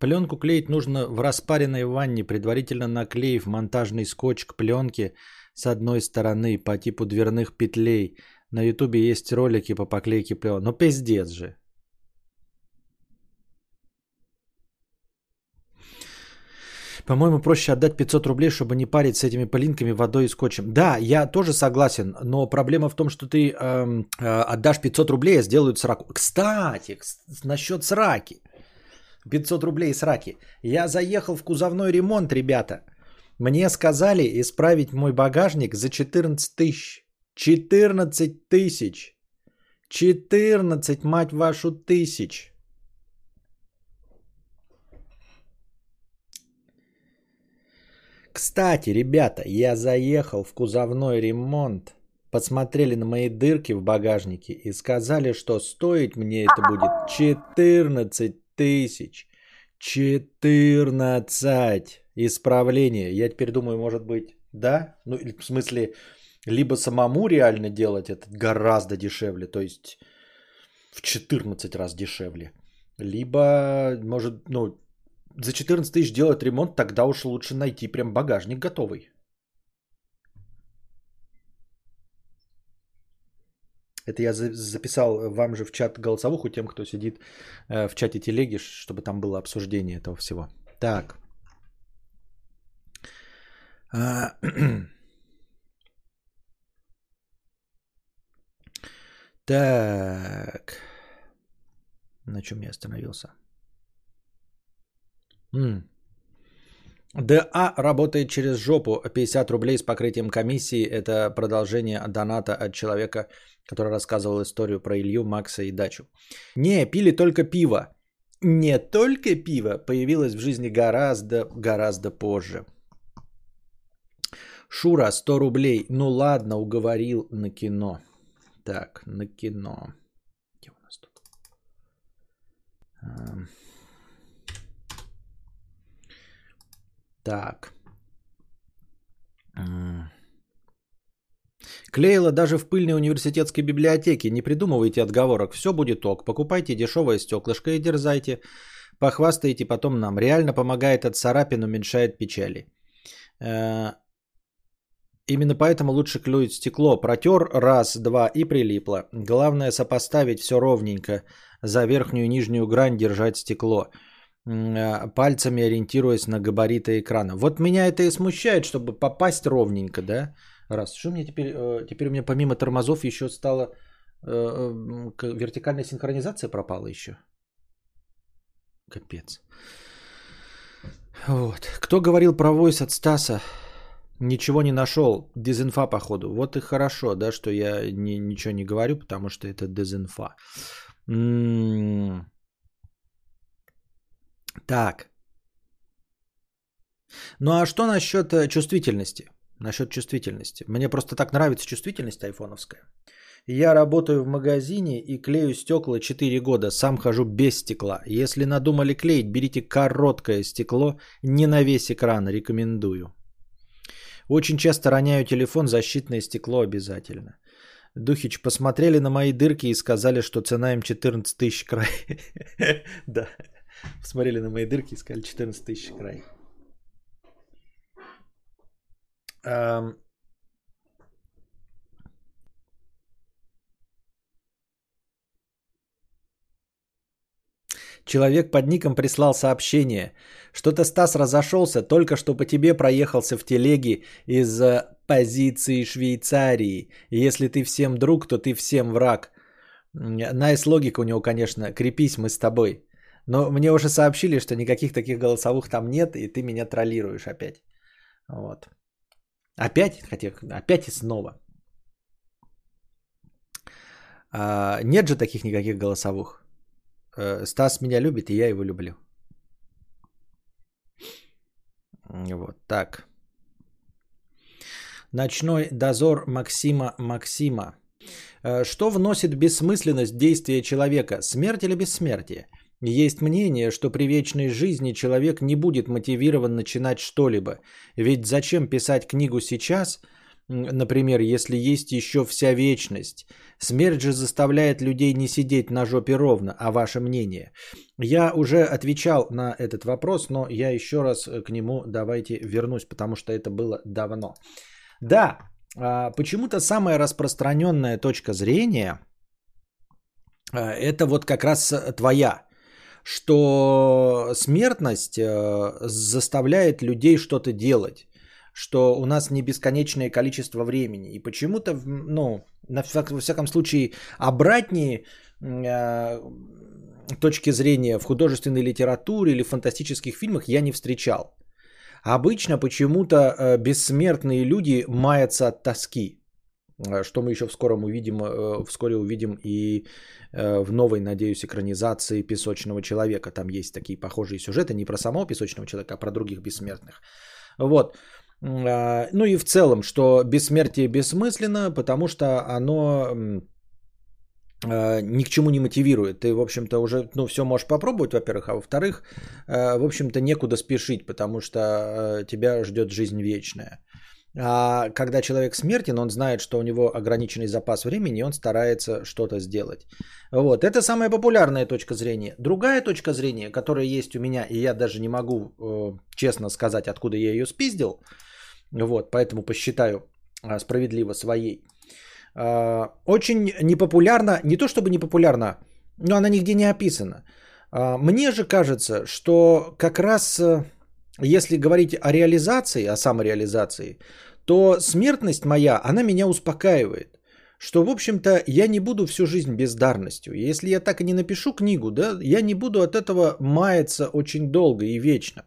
Пленку клеить нужно в распаренной ванне, предварительно наклеив монтажный скотч к пленке с одной стороны по типу дверных петлей. На ютубе есть ролики по поклейке пленки. Ну пиздец же. По-моему, проще отдать 500 рублей, чтобы не парить с этими пылинками, водой и скотчем. Да, я тоже согласен, но проблема в том, что ты эм, э, отдашь 500 рублей, а сделают сраку. Кстати, кс- насчет сраки. 500 рублей сраки. Я заехал в кузовной ремонт, ребята. Мне сказали исправить мой багажник за 14 тысяч. 14 тысяч. 14, мать вашу, тысяч. Кстати, ребята, я заехал в кузовной ремонт. Посмотрели на мои дырки в багажнике и сказали, что стоить мне это будет 14 тысяч. 14 исправления. Я теперь думаю, может быть, да? Ну, в смысле, либо самому реально делать это гораздо дешевле, то есть в 14 раз дешевле. Либо, может, ну, за 14 тысяч делать ремонт, тогда уж лучше найти прям багажник готовый. Это я за- записал вам же в чат голосовуху тем, кто сидит э, в чате телеги, чтобы там было обсуждение этого всего. Так. А, Так. На чем я остановился? ДА работает через жопу. 50 рублей с покрытием комиссии. Это продолжение доната от человека, который рассказывал историю про Илью, Макса и дачу. Не, пили только пиво. Не только пиво появилось в жизни гораздо, гораздо позже. Шура, 100 рублей. Ну ладно, уговорил на кино. Так, на кино. Где у нас тут? Ам. Так. Клеила даже в пыльной университетской библиотеке. Не придумывайте отговорок. Все будет ок. Покупайте дешевое стеклышко и дерзайте. Похвастайте потом нам. Реально помогает от царапин, уменьшает печали. Именно поэтому лучше клюет стекло. Протер раз, два и прилипло. Главное сопоставить все ровненько. За верхнюю и нижнюю грань держать стекло. Э, Пальцами ориентируясь на габариты экрана. Вот меня это и смущает, чтобы попасть ровненько, да? Раз. Что мне теперь? э, Теперь у меня помимо тормозов еще стало э, вертикальная синхронизация пропала еще. Капец. Вот. Кто говорил про войс от Стаса? Ничего не нашел. Дезинфа, походу. Вот и хорошо, да, что я ни- ничего не говорю, потому что это дезинфа. М. Так. Ну а что насчет э, чувствительности? Насчет чувствительности. Мне просто так нравится чувствительность айфоновская. Я работаю в магазине и клею стекла 4 года. Сам хожу без стекла. Если надумали клеить, берите короткое стекло, не на весь экран, рекомендую. Очень часто роняю телефон, защитное стекло обязательно. Духич, посмотрели на мои дырки и сказали, что цена им 14 тысяч край. Да, посмотрели на мои дырки и сказали 14 тысяч край. Человек под ником прислал сообщение. Что-то Стас разошелся, только что по тебе проехался в телеге из позиции Швейцарии. Если ты всем друг, то ты всем враг. Nice логика у него, конечно. Крепись, мы с тобой. Но мне уже сообщили, что никаких таких голосовых там нет, и ты меня троллируешь опять. Вот. Опять, хотя опять и снова. А, нет же таких никаких голосовых. Э, Стас меня любит, и я его люблю. Вот так. Ночной дозор Максима Максима. Э, Что вносит бессмысленность действия человека? Смерть или бессмертие? Есть мнение, что при вечной жизни человек не будет мотивирован начинать что-либо. Ведь зачем писать книгу сейчас, например, если есть еще вся вечность? Смерть же заставляет людей не сидеть на жопе ровно, а ваше мнение? Я уже отвечал на этот вопрос, но я еще раз э, к нему давайте вернусь, потому что это было давно. Да, а, почему-то самая распространенная точка зрения а, это вот как раз э, твоя, что смертность э, заставляет людей что-то делать, что у нас не бесконечное количество времени. И почему-то, в- ну, на во всяком случае, обратнее э, точки зрения в художественной литературе или фантастических фильмах я не встречал. Обычно почему-то э, бессмертные люди маятся от тоски, э, что мы еще в скором увидим, вскоре увидим и в новой, надеюсь, экранизации «Песочного человека». Там есть такие похожие сюжеты, не про самого «Песочного человека», а про других бессмертных. Вот. А, Ну и в целом, что бессмертие бессмысленно, потому что оно э, ни к чему не мотивирует. Ты, в общем-то, уже ну, все можешь попробовать, во-первых, а во-вторых, э, в общем-то, некуда спешить, потому что тебя ждет жизнь вечная. А когда человек смертен, он знает, что у него ограниченный запас времени, и он старается что-то сделать. Вот, это самая популярная точка зрения. Другая точка зрения, которая есть у меня, и я даже не могу э, честно сказать, откуда я ее спиздил, вот, поэтому посчитаю э, справедливо своей. Э, очень непопулярна, не то чтобы непопулярна, но она нигде не описана. Э, мне же кажется, что как раз... Э, если говорить о реализации, о самореализации, то смертность моя, она меня успокаивает. Что, в общем-то, я не буду всю жизнь бездарностью. Если я так и не напишу книгу, да, я не буду от этого маяться очень долго и вечно.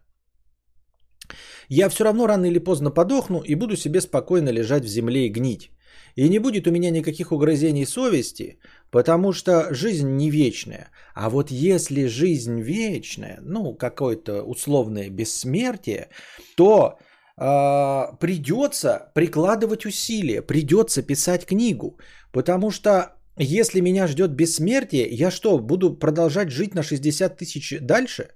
Я все равно рано или поздно подохну и буду себе спокойно лежать в земле и гнить. И не будет у меня никаких угрызений совести, потому что жизнь не вечная. А вот если жизнь вечная, ну, какое-то условное бессмертие, то э, придется прикладывать усилия, придется писать книгу. Потому что если меня ждет бессмертие, я что, буду продолжать жить на 60 тысяч дальше?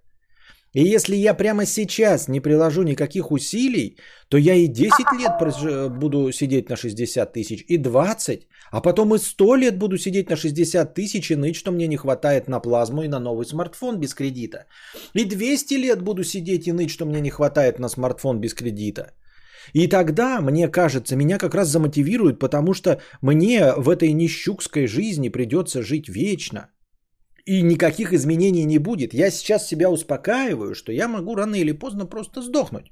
И если я прямо сейчас не приложу никаких усилий, то я и 10 лет буду сидеть на 60 тысяч, и 20, а потом и 100 лет буду сидеть на 60 тысяч и ныть, что мне не хватает на плазму и на новый смартфон без кредита. И 200 лет буду сидеть и ныть, что мне не хватает на смартфон без кредита. И тогда, мне кажется, меня как раз замотивирует, потому что мне в этой нищукской жизни придется жить вечно – и никаких изменений не будет. Я сейчас себя успокаиваю, что я могу рано или поздно просто сдохнуть.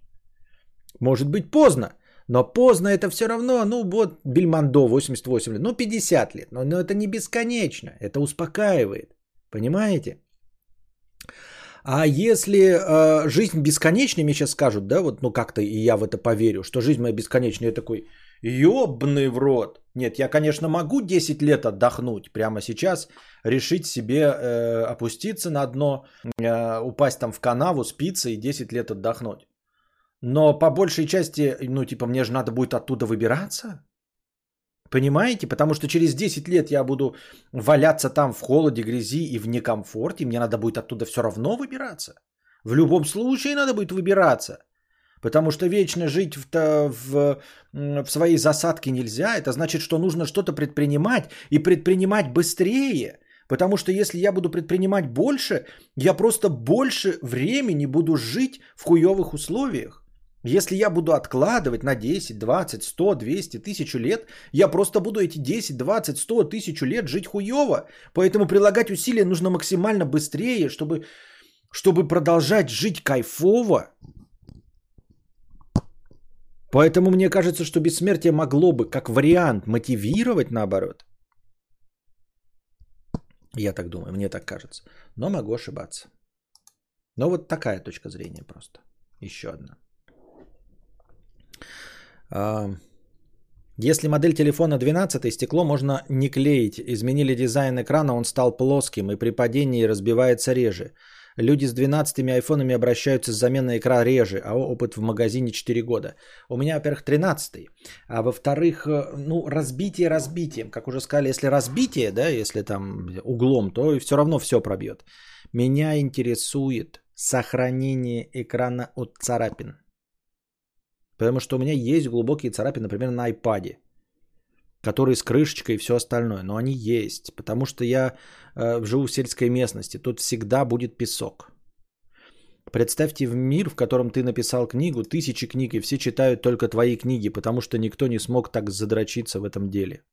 Может быть поздно, но поздно это все равно, ну вот Бельмондо 88 лет, ну 50 лет, но, но это не бесконечно, это успокаивает, понимаете? А если э, жизнь бесконечна, мне сейчас скажут, да, вот, ну как-то и я в это поверю, что жизнь моя бесконечная, я такой, ёбный в рот. Нет, я, конечно, могу 10 лет отдохнуть прямо сейчас, решить себе э, опуститься на дно, э, упасть там в канаву, спиться и 10 лет отдохнуть. Но по большей части, ну, типа, мне же надо будет оттуда выбираться. Понимаете? Потому что через 10 лет я буду валяться там в холоде, грязи и в некомфорте. Мне надо будет оттуда все равно выбираться. В любом случае надо будет выбираться. Потому что вечно жить в, в, в своей засадке нельзя. Это значит, что нужно что-то предпринимать и предпринимать быстрее. Потому что если я буду предпринимать больше, я просто больше времени буду жить в хуевых условиях. Если я буду откладывать на 10, 20, 100, 200, тысячу лет, я просто буду эти 10, 20, 100, тысячу лет жить хуево. Поэтому прилагать усилия нужно максимально быстрее, чтобы, чтобы продолжать жить кайфово. Поэтому мне кажется, что бессмертие могло бы, как вариант, мотивировать наоборот. Я так думаю, мне так кажется. Но могу ошибаться. Но вот такая точка зрения просто. Еще одна. А, если модель телефона 12, стекло можно не клеить. Изменили дизайн экрана, он стал плоским и при падении разбивается реже. Люди с 12 айфонами обращаются с заменой экрана реже, а опыт в магазине 4 года. У меня, во-первых, 13 а во-вторых, э, ну, разбитие разбитием. Как уже сказали, если разбитие, да, если там углом, то все равно все пробьет. Меня интересует сохранение экрана от царапин. Потому что у меня есть глубокие царапины, например, на iPad которые с крышечкой и все остальное. Но они есть, потому что я э, живу в сельской местности. Тут всегда будет песок. Представьте в мир, в котором ты написал книгу, тысячи книг, и все читают только твои книги, потому что никто не смог так задрочиться в этом деле.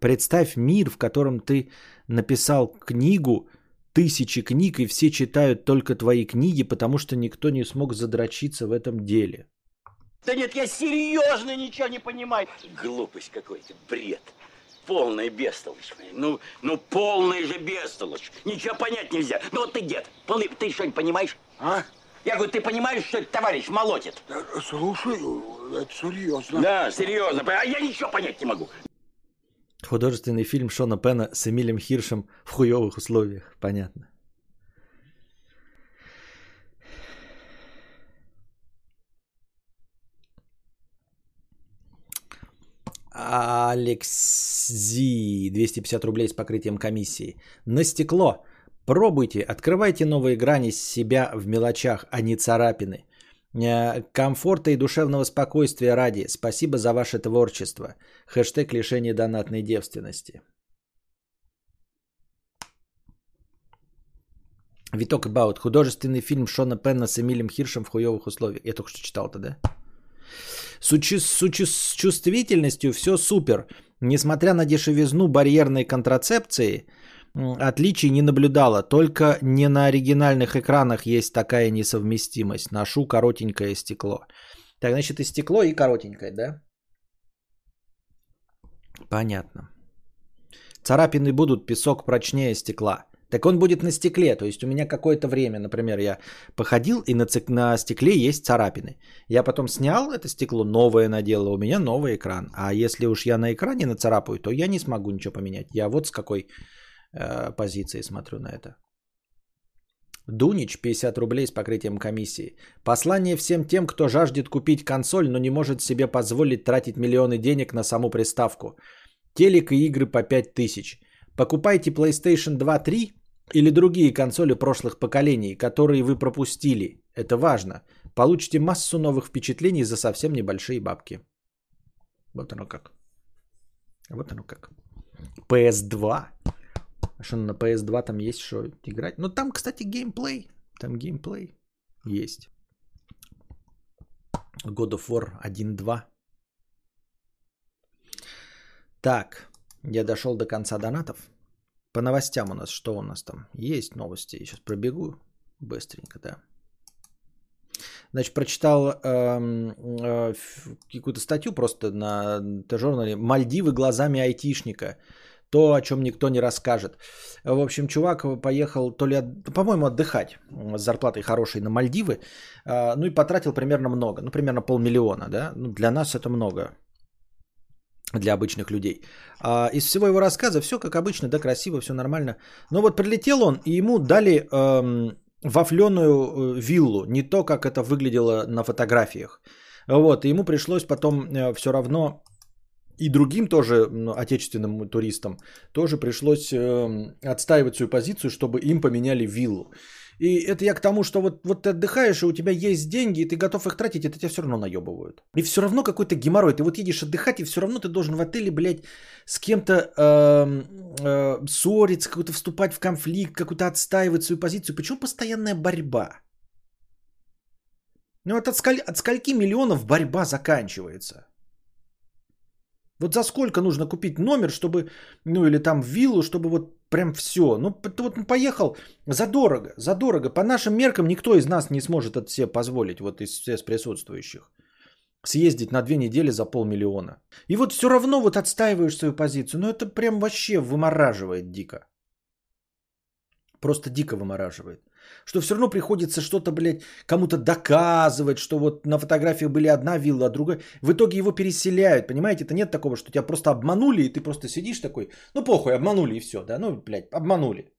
Представь мир, в котором ты написал книгу, тысячи книг, и все читают только твои книги, потому что никто не смог задрочиться в этом деле. Да нет, я серьезно ничего не понимаю. Глупость какой-то, бред. Полная бестолочь. Ну, ну полная же бестолочь. Ничего понять нельзя. Ну вот ты дед, полный, ты что-нибудь понимаешь? А? Я говорю, ты понимаешь, что этот товарищ молотит? Слушай, это серьезно. Да, серьезно. А я ничего понять не могу. Художественный фильм Шона Пена с Эмилем Хиршем в хуевых условиях. Понятно. Алексзи, 250 рублей с покрытием комиссии. На стекло. Пробуйте, открывайте новые грани себя в мелочах, а не царапины. Э, Комфорта и душевного спокойствия ради. Спасибо за ваше творчество. Хэштег лишение донатной девственности. Виток Баут. Художественный фильм Шона Пенна с Эмилем Хиршем в хуевых условиях. Я только что читал это, да? С, учи- с, чувствительностью все супер. Несмотря на дешевизну барьерной контрацепции, отличий не наблюдала. Только не на оригинальных экранах есть такая несовместимость. Ношу коротенькое стекло. Так, значит, и стекло, и коротенькое, да? Понятно. Царапины будут, песок прочнее стекла. Так он будет на стекле, то есть у меня какое-то время, например, я походил и на, цик- на стекле есть царапины. Я потом снял это стекло, новое надел, у меня новый экран. А если уж я на экране нацарапаю, то я не смогу ничего поменять. Я вот с какой э, позиции смотрю на это. Дунич, 50 рублей с покрытием комиссии. Послание всем тем, кто жаждет купить консоль, но не может себе позволить тратить миллионы денег на саму приставку. Телек и игры по 5000. Покупайте PlayStation 2 3 или другие консоли прошлых поколений, которые вы пропустили. Это важно. Получите массу новых впечатлений за совсем небольшие бабки. Вот оно как. Вот оно как. PS2. А что на PS2 там есть что играть? Ну там, кстати, геймплей. Там геймплей есть. God of War 1.2. Так, я дошел до конца донатов. По новостям у нас, что у нас там? Есть новости, я сейчас пробегу быстренько, да. Значит, прочитал эм, э, ф- какую-то статью просто на журнале «Мальдивы глазами айтишника». То, о чем никто не расскажет. В общем, чувак поехал то ли, от- по-моему, отдыхать с зарплатой хорошей на Мальдивы, а, ну и потратил примерно много, ну примерно полмиллиона, да. Ну, для нас это много, для обычных людей. А из всего его рассказа все как обычно, да, красиво, все нормально. Но вот прилетел он, и ему дали эм, вафленую э, виллу, не то, как это выглядело на фотографиях. Вот, и ему пришлось потом все равно и другим тоже отечественным туристам тоже пришлось эм, отстаивать свою позицию, чтобы им поменяли виллу. И это я к тому, что вот, вот ты отдыхаешь, и у тебя есть деньги, и ты готов их тратить, это тебя все равно наебывают. И все равно какой-то геморрой. Ты вот едешь отдыхать, и все равно ты должен в отеле, блядь, с кем-то эм, э, ссориться, какой-то вступать в конфликт, какую-то отстаивать свою позицию. Почему постоянная борьба? Ну вот от, сколь, от скольки миллионов борьба заканчивается? Вот за сколько нужно купить номер, чтобы, ну или там виллу, чтобы вот прям все. Ну вот поехал задорого, задорого. По нашим меркам никто из нас не сможет это себе позволить, вот из всех присутствующих. Съездить на две недели за полмиллиона. И вот все равно вот отстаиваешь свою позицию. Ну это прям вообще вымораживает дико. Просто дико вымораживает. Что все равно приходится что-то, блядь, кому-то доказывать, что вот на фотографии были одна вилла, а другая. В итоге его переселяют, понимаете? Это нет такого, что тебя просто обманули, и ты просто сидишь такой, ну похуй, обманули и все, да, ну, блядь, обманули.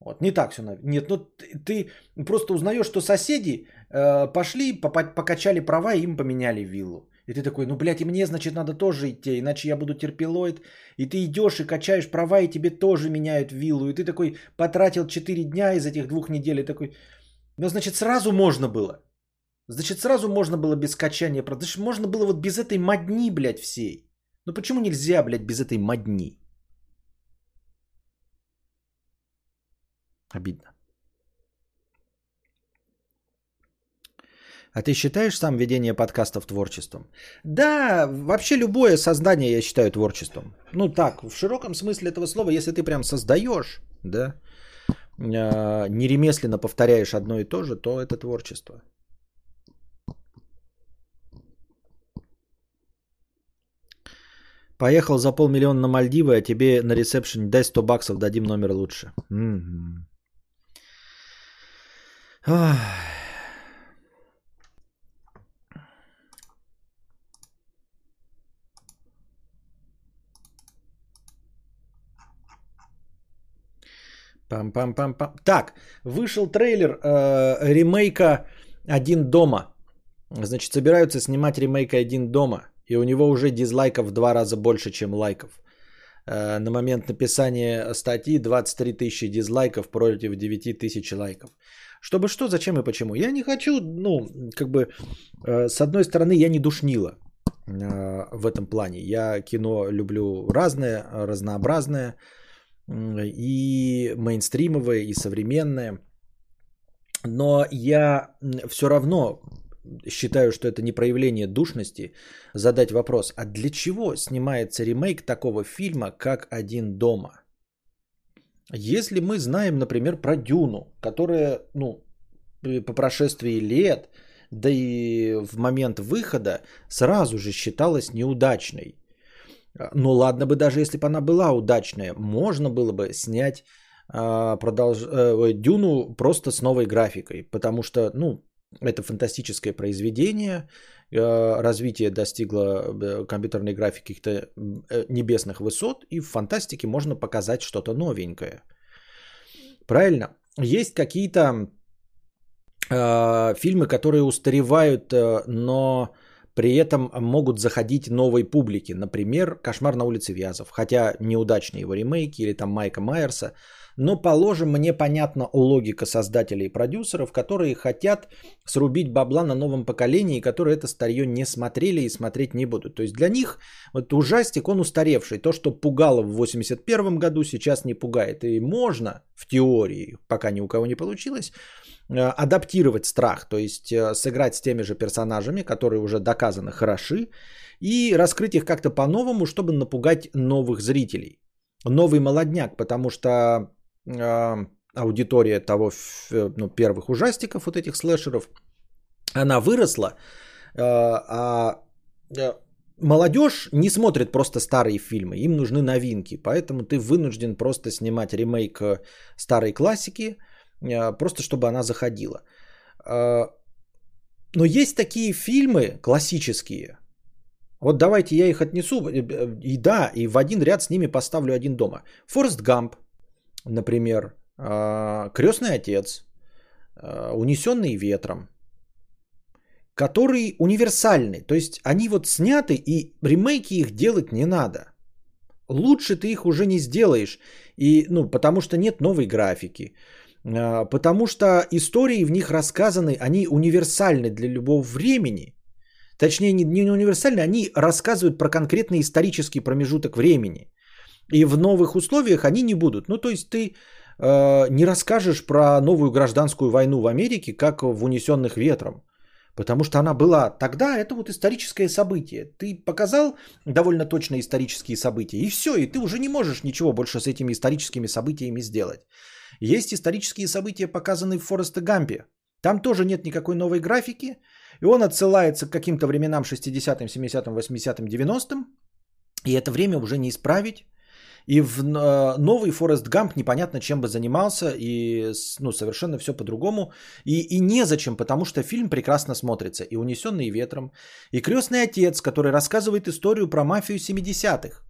Вот, не так все. Нет, ну ты, просто узнаешь, что соседи э, пошли, покачали права и им поменяли виллу. И ты такой, ну, блядь, и мне, значит, надо тоже идти, иначе я буду терпилоид. И ты идешь и качаешь права, и тебе тоже меняют виллу. И ты такой потратил 4 дня из этих двух недель. И такой, ну, значит, сразу можно было. Значит, сразу можно было без качания прав. Значит, можно было вот без этой модни, блядь, всей. Ну, почему нельзя, блядь, без этой модни? Обидно. А ты считаешь сам ведение подкастов творчеством? Да, вообще любое создание я считаю творчеством. Ну так, в широком смысле этого слова, если ты прям создаешь, да, э, неремесленно повторяешь одно и то же, то это творчество. Поехал за полмиллиона на Мальдивы, а тебе на ресепшене дай 100 баксов, дадим номер лучше. Ах. Пам-пам-пам-пам. Так, вышел трейлер э, ремейка «Один дома». Значит, собираются снимать ремейк «Один дома». И у него уже дизлайков в два раза больше, чем лайков. Э, на момент написания статьи 23 тысячи дизлайков против 9 тысяч лайков. Чтобы что, зачем и почему? Я не хочу, ну, как бы, э, с одной стороны, я не душнила э, в этом плане. Я кино люблю разное, разнообразное, и мейнстримовое, и современное. Но я все равно считаю, что это не проявление душности, задать вопрос, а для чего снимается ремейк такого фильма, как «Один дома»? Если мы знаем, например, про Дюну, которая, ну, по прошествии лет, да и в момент выхода сразу же считалась неудачной. Ну ладно бы даже если бы она была удачная, можно было бы снять э, продолж... э, Дюну просто с новой графикой, потому что, ну, это фантастическое произведение. Э, развитие достигло э, компьютерной графики каких-то э, небесных высот, и в фантастике можно показать что-то новенькое. Правильно? Есть какие-то э, фильмы, которые устаревают, но при этом могут заходить новой публике. Например, «Кошмар на улице Вязов». Хотя неудачные его ремейки или там Майка Майерса – но, положим, мне понятна логика создателей и продюсеров, которые хотят срубить бабла на новом поколении, которые это старье не смотрели и смотреть не будут. То есть для них вот ужастик, он устаревший. То, что пугало в 81 году, сейчас не пугает. И можно в теории, пока ни у кого не получилось, э, адаптировать страх, то есть э, сыграть с теми же персонажами, которые уже доказаны хороши, и раскрыть их как-то по-новому, чтобы напугать новых зрителей. Новый молодняк, потому что аудитория того, ну, первых ужастиков, вот этих слэшеров, она выросла, э, а э, молодежь не смотрит просто старые фильмы, им нужны новинки, поэтому ты вынужден просто снимать ремейк э, старой классики, э, просто чтобы она заходила. Э, но есть такие фильмы классические, вот давайте я их отнесу, э, э, и да, и в один ряд с ними поставлю один дома. Форест Гамп, например, а, крестный отец, а, унесенный ветром, который универсальный. То есть они вот сняты, и ремейки их делать не надо. Лучше ты их уже не сделаешь, и, ну, потому что нет новой графики. А, потому что истории в них рассказаны, они универсальны для любого времени. Точнее, не, не универсальны, они рассказывают про конкретный исторический промежуток времени. И в новых условиях они не будут. Ну, то есть ты э, не расскажешь про новую гражданскую войну в Америке, как в «Унесенных ветром». Потому что она была тогда, это вот историческое событие. Ты показал довольно точно исторические события, и все, и ты уже не можешь ничего больше с этими историческими событиями сделать. Есть исторические события, показанные в Форесте Гампе. Там тоже нет никакой новой графики, и он отсылается к каким-то временам 60-м, 70-м, 80-м, 90-м, и это время уже не исправить. И в э, новый Форест Гамп непонятно чем бы занимался, и ну, совершенно все по-другому. И, и незачем, потому что фильм прекрасно смотрится. И «Унесенный ветром», и «Крестный отец», который рассказывает историю про мафию 70-х.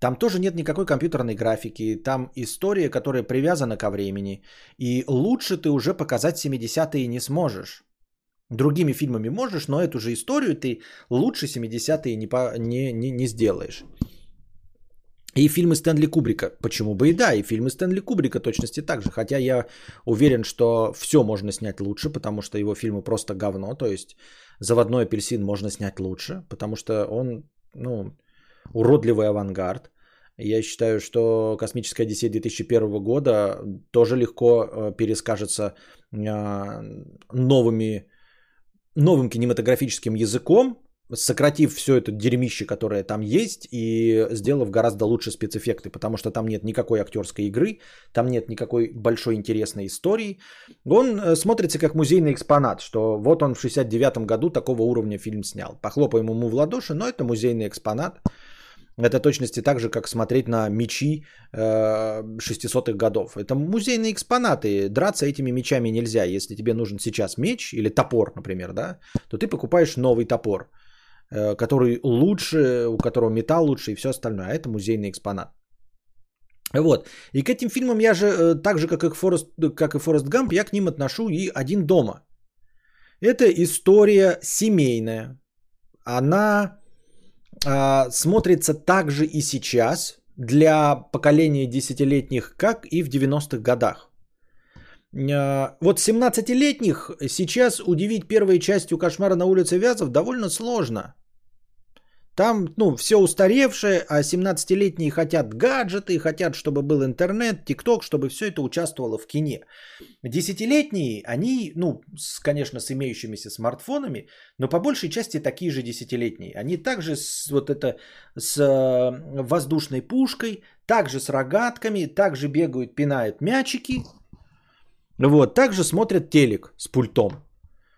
Там тоже нет никакой компьютерной графики, там история, которая привязана ко времени. И лучше ты уже показать 70-е не сможешь. Другими фильмами можешь, но эту же историю ты лучше 70-е не, по, не, не, не сделаешь. И фильмы Стэнли Кубрика. Почему бы и да, и фильмы Стэнли Кубрика точности так же. Хотя я уверен, что все можно снять лучше, потому что его фильмы просто говно. То есть «Заводной апельсин» можно снять лучше, потому что он, ну, уродливый авангард. Я считаю, что «Космическая Одиссея» 2001 года тоже легко э, перескажется э, новыми, новым кинематографическим языком, сократив все это дерьмище, которое там есть, и сделав гораздо лучше спецэффекты, потому что там нет никакой актерской игры, там нет никакой большой интересной истории. Он э, смотрится как музейный экспонат, что вот он в 69 году такого уровня фильм снял. Похлопаем ему в ладоши, но это музейный экспонат. Это точности так же, как смотреть на мечи э, 600-х годов. Это музейные экспонаты. Драться этими мечами нельзя. Если тебе нужен сейчас меч или топор, например, да, то ты покупаешь новый топор. Э, который лучше, у которого металл лучше и все остальное. А это музейный экспонат. Вот. И к этим фильмам я же, э, так же как и Форест, как и Форест Гамп, я к ним отношу и «Один дома». Это история семейная. Она а, смотрится также и сейчас, для поколения десятилетних, как и в 90-х годах. Э, вот 17-летних сейчас удивить первой частью «Кошмара на улице Вязов» довольно сложно. Там, ну, все устаревшее, а 17-летние хотят гаджеты, хотят, чтобы был интернет, тикток, чтобы все это участвовало в кине. Десятилетние, они, ну, с, конечно, с имеющимися смартфонами, но по большей части такие же десятилетние. Они также с, вот это, с э, воздушной пушкой, также с рогатками, также бегают, пинают мячики. Вот, также смотрят телек с пультом.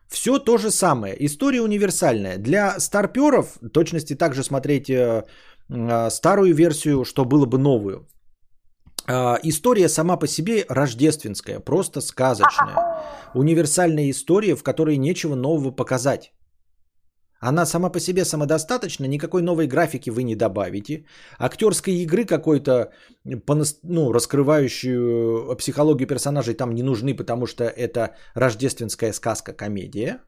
Все то же самое. История универсальная. Для старперов, точности также смотреть э, э, старую версию, что было бы новую. Э, история сама по себе рождественская, просто сказочная. Универсальная история, в которой нечего нового показать. Она сама по себе самодостаточна, никакой новой графики вы не добавите. Актерской игры какой-то, ну, раскрывающую психологию персонажей там не нужны, потому что это рождественская сказка, комедия.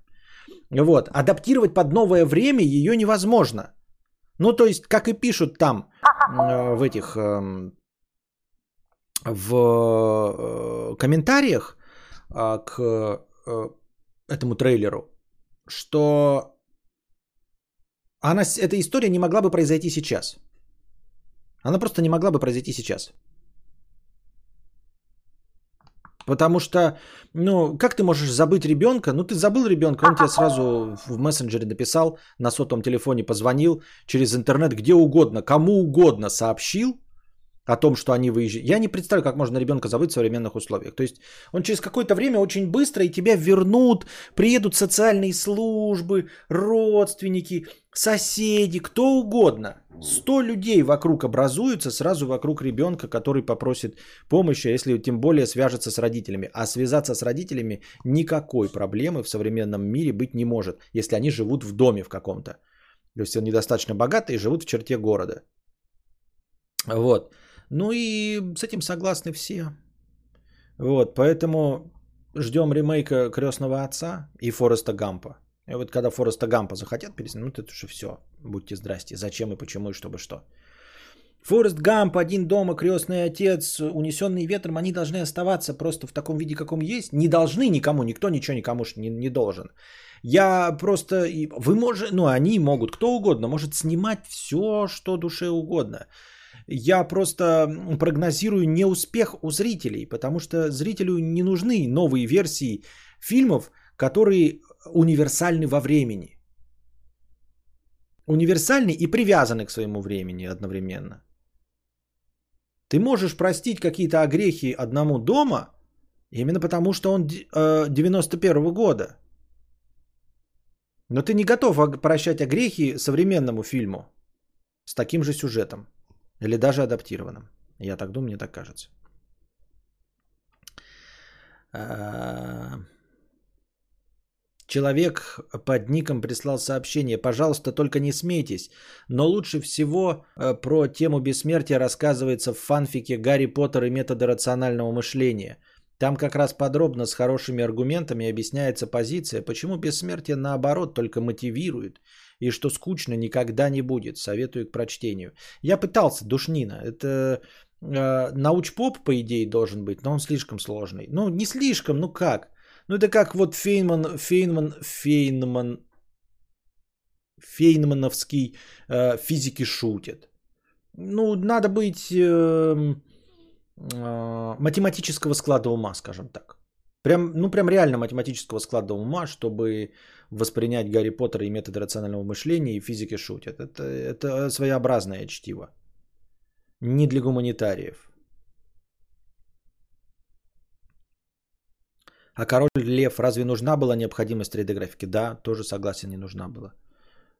Вот. Адаптировать под новое время ее невозможно. Ну, то есть, как и пишут там э, в этих эм, в э, комментариях э, к этому трейлеру, что она, эта история не могла бы произойти сейчас. Она просто не могла бы произойти сейчас. Потому что, ну, как ты можешь забыть ребенка? Ну, ты забыл ребенка, он тебе сразу в мессенджере написал, на сотом телефоне позвонил, через интернет, где угодно, кому угодно сообщил, о том, что они выезжают. Я не представляю, как можно ребенка забыть в современных условиях. То есть он через какое-то время очень быстро и тебя вернут, приедут социальные службы, родственники, соседи, кто угодно. Сто людей вокруг образуются сразу вокруг ребенка, который попросит помощи, если тем более свяжется с родителями. А связаться с родителями никакой проблемы в современном мире быть не может, если они живут в доме в каком-то. То есть они достаточно богатые и живут в черте города. Вот. Ну и с этим согласны все. Вот, поэтому ждем ремейка Крестного отца и Фореста Гампа. И вот когда Фореста Гампа захотят переснимать, ну это уже все. Будьте здрасте. Зачем и почему и чтобы что. Форест Гамп, Один дома, Крестный отец, Унесенный ветром, они должны оставаться просто в таком виде, каком есть. Не должны никому, никто ничего никому не, не должен. Я просто, вы можете, ну они могут, кто угодно, может снимать все, что душе угодно. Я просто прогнозирую неуспех у зрителей, потому что зрителю не нужны новые версии фильмов, которые универсальны во времени. Универсальны и привязаны к своему времени одновременно. Ты можешь простить какие-то огрехи одному дома, именно потому что он 91 -го года. Но ты не готов прощать огрехи современному фильму с таким же сюжетом. Или даже адаптированным. Я так думаю, мне так кажется. А, человек под ником прислал сообщение. Пожалуйста, только не смейтесь. Но лучше всего э, про тему бессмертия рассказывается в фанфике «Гарри Поттер и методы рационального мышления». Там как раз подробно с хорошими аргументами объясняется позиция, почему бессмертие наоборот только мотивирует и что скучно никогда не будет. Советую к прочтению. Я пытался, душнина. Это э, научпоп, по идее, должен быть, но он слишком сложный. Ну, не слишком, ну как? Ну, это как вот Фейнман, Фейнман, Фейнман, Фейнмановский э, физики шутят. Ну, надо быть э, э, математического склада ума, скажем так. Прям, ну, прям реально математического склада ума, чтобы воспринять Гарри Поттера и методы рационального мышления и физики шутят. Это, это своеобразное чтиво. Не для гуманитариев. А король лев, разве нужна была необходимость 3D графики? Да, тоже согласен, не нужна была.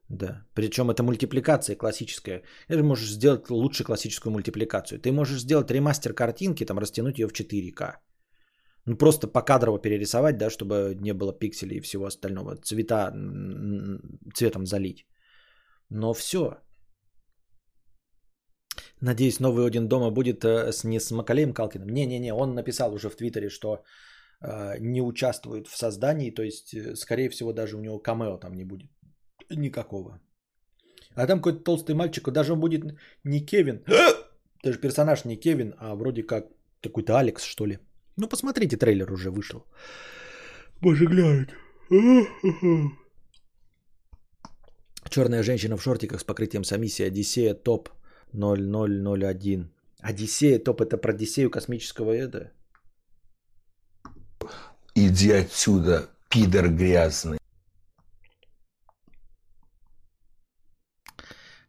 Да. Причем это мультипликация классическая. Ты можешь сделать лучше классическую мультипликацию. Ты можешь сделать ремастер картинки, там растянуть ее в 4К. Ну, просто покадрово перерисовать, да, чтобы не было пикселей и всего остального. Цвета цветом залить. Но все. Надеюсь, новый Один дома будет э, с, не с Макалеем Калкиным. Не-не-не, он написал уже в Твиттере, что э, не участвует в создании, то есть, э, скорее всего, даже у него камео там не будет никакого. А там какой-то толстый мальчик, даже он будет не Кевин, Даже персонаж не Кевин, а вроде как какой-то Алекс, что ли. Ну, посмотрите, трейлер уже вышел. Боже, глянь. Черная женщина в шортиках с покрытием Самиси Одиссея топ 0001. Одиссея топ это про Одиссею космического это? Иди отсюда, пидор грязный.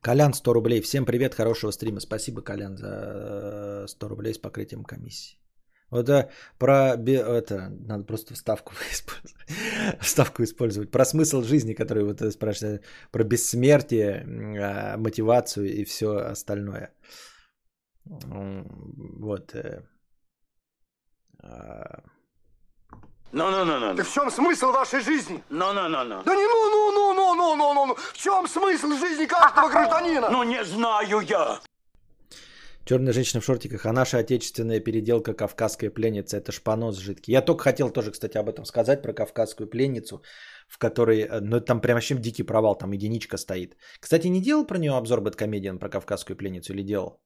Колян 100 рублей. Всем привет, хорошего стрима. Спасибо, Колян, за 100 рублей с покрытием комиссии. Вот это про это надо просто вставку использовать. вставку использовать. Про смысл жизни, который вот спрашивает, про бессмертие, а, мотивацию и все остальное. Вот. Э, а. Ну-ну-ну-ну. Так в чем смысл вашей жизни? Ну-ну-ну-ну. Да не ну-ну-ну-ну-ну-ну-ну. В чем смысл жизни каждого гражданина? Ну не знаю я. Черная женщина в шортиках, а наша отечественная переделка кавказская пленница, это шпанос жидкий. Я только хотел тоже, кстати, об этом сказать, про кавказскую пленницу, в которой, э, ну там прям вообще дикий провал, там единичка стоит. Кстати, не делал про нее обзор Бэткомедиан про кавказскую пленницу или делал?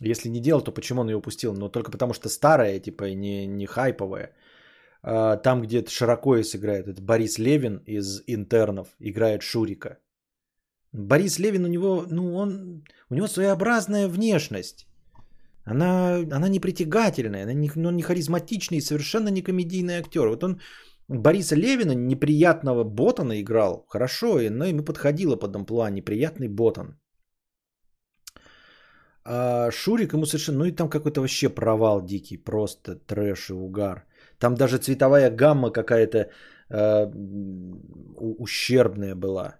Если не делал, то почему он ее упустил? Ну, только потому что старая, типа, не, не хайповая. А, там, где широко и сыграет, это Борис Левин из «Интернов» играет Шурика. Борис Левин у него, ну, он, у него своеобразная внешность. Она, она непритягательная, она не, ну, не харизматичный, совершенно не комедийный актер. Вот он Бориса Левина, неприятного Ботана играл хорошо, но ему подходило под амплуа неприятный Ботан. А Шурик ему совершенно, ну и там какой-то вообще провал дикий, просто трэш и угар. Там даже цветовая гамма какая-то э, ущербная была.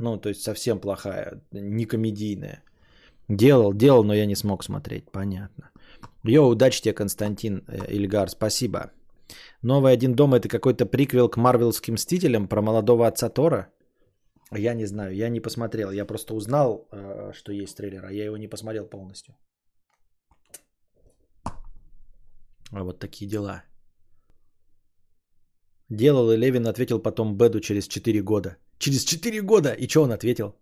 Ну, то есть совсем плохая, не комедийная. Делал, делал, но я не смог смотреть, понятно. Йо, удачи тебе, Константин э, Ильгар, спасибо. Новый «Один дом» это какой-то приквел к марвелским Мстителям про молодого отца Тора? Я не знаю, я не посмотрел. Я просто узнал, э, что есть трейлер, а я его не посмотрел полностью. А вот такие дела. Делал и Левин ответил потом Беду через 4 года. Через 4 года! И что он ответил?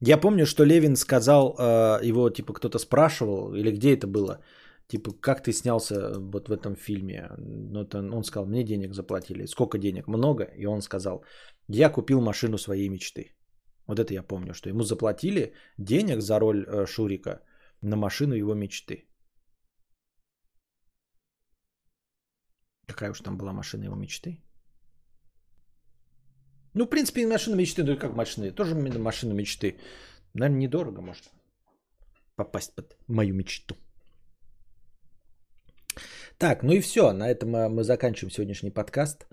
Я помню, что Левин сказал, э, его типа кто-то спрашивал, или где это было, типа, как ты снялся вот в этом фильме? Ну, это, он сказал, мне денег заплатили. Сколько денег? Много. И он сказал, я купил машину своей мечты. Вот это я помню, что ему заплатили денег за роль э, Шурика на машину его мечты. Какая уж там была машина его мечты? Ну, в принципе, машина мечты, ну как машины, тоже машина мечты. Наверное, недорого может попасть под мою мечту. Так, ну и все. На этом а, мы заканчиваем сегодняшний подкаст.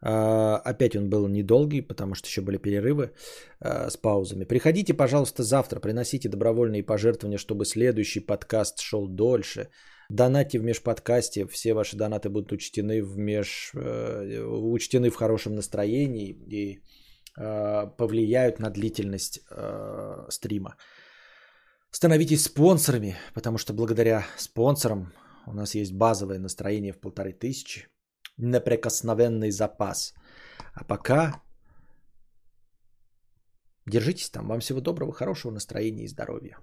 А, опять он был недолгий, потому что еще были перерывы а, с паузами. Приходите, пожалуйста, завтра, приносите добровольные пожертвования, чтобы следующий подкаст шел дольше. Донатьте в межподкасте, все ваши донаты будут учтены в, меж, э, учтены в хорошем настроении и э, повлияют на длительность э, стрима. Становитесь спонсорами, потому что благодаря спонсорам у нас есть базовое настроение в полторы тысячи, неприкосновенный запас. А пока держитесь там. Вам всего доброго, хорошего настроения и здоровья.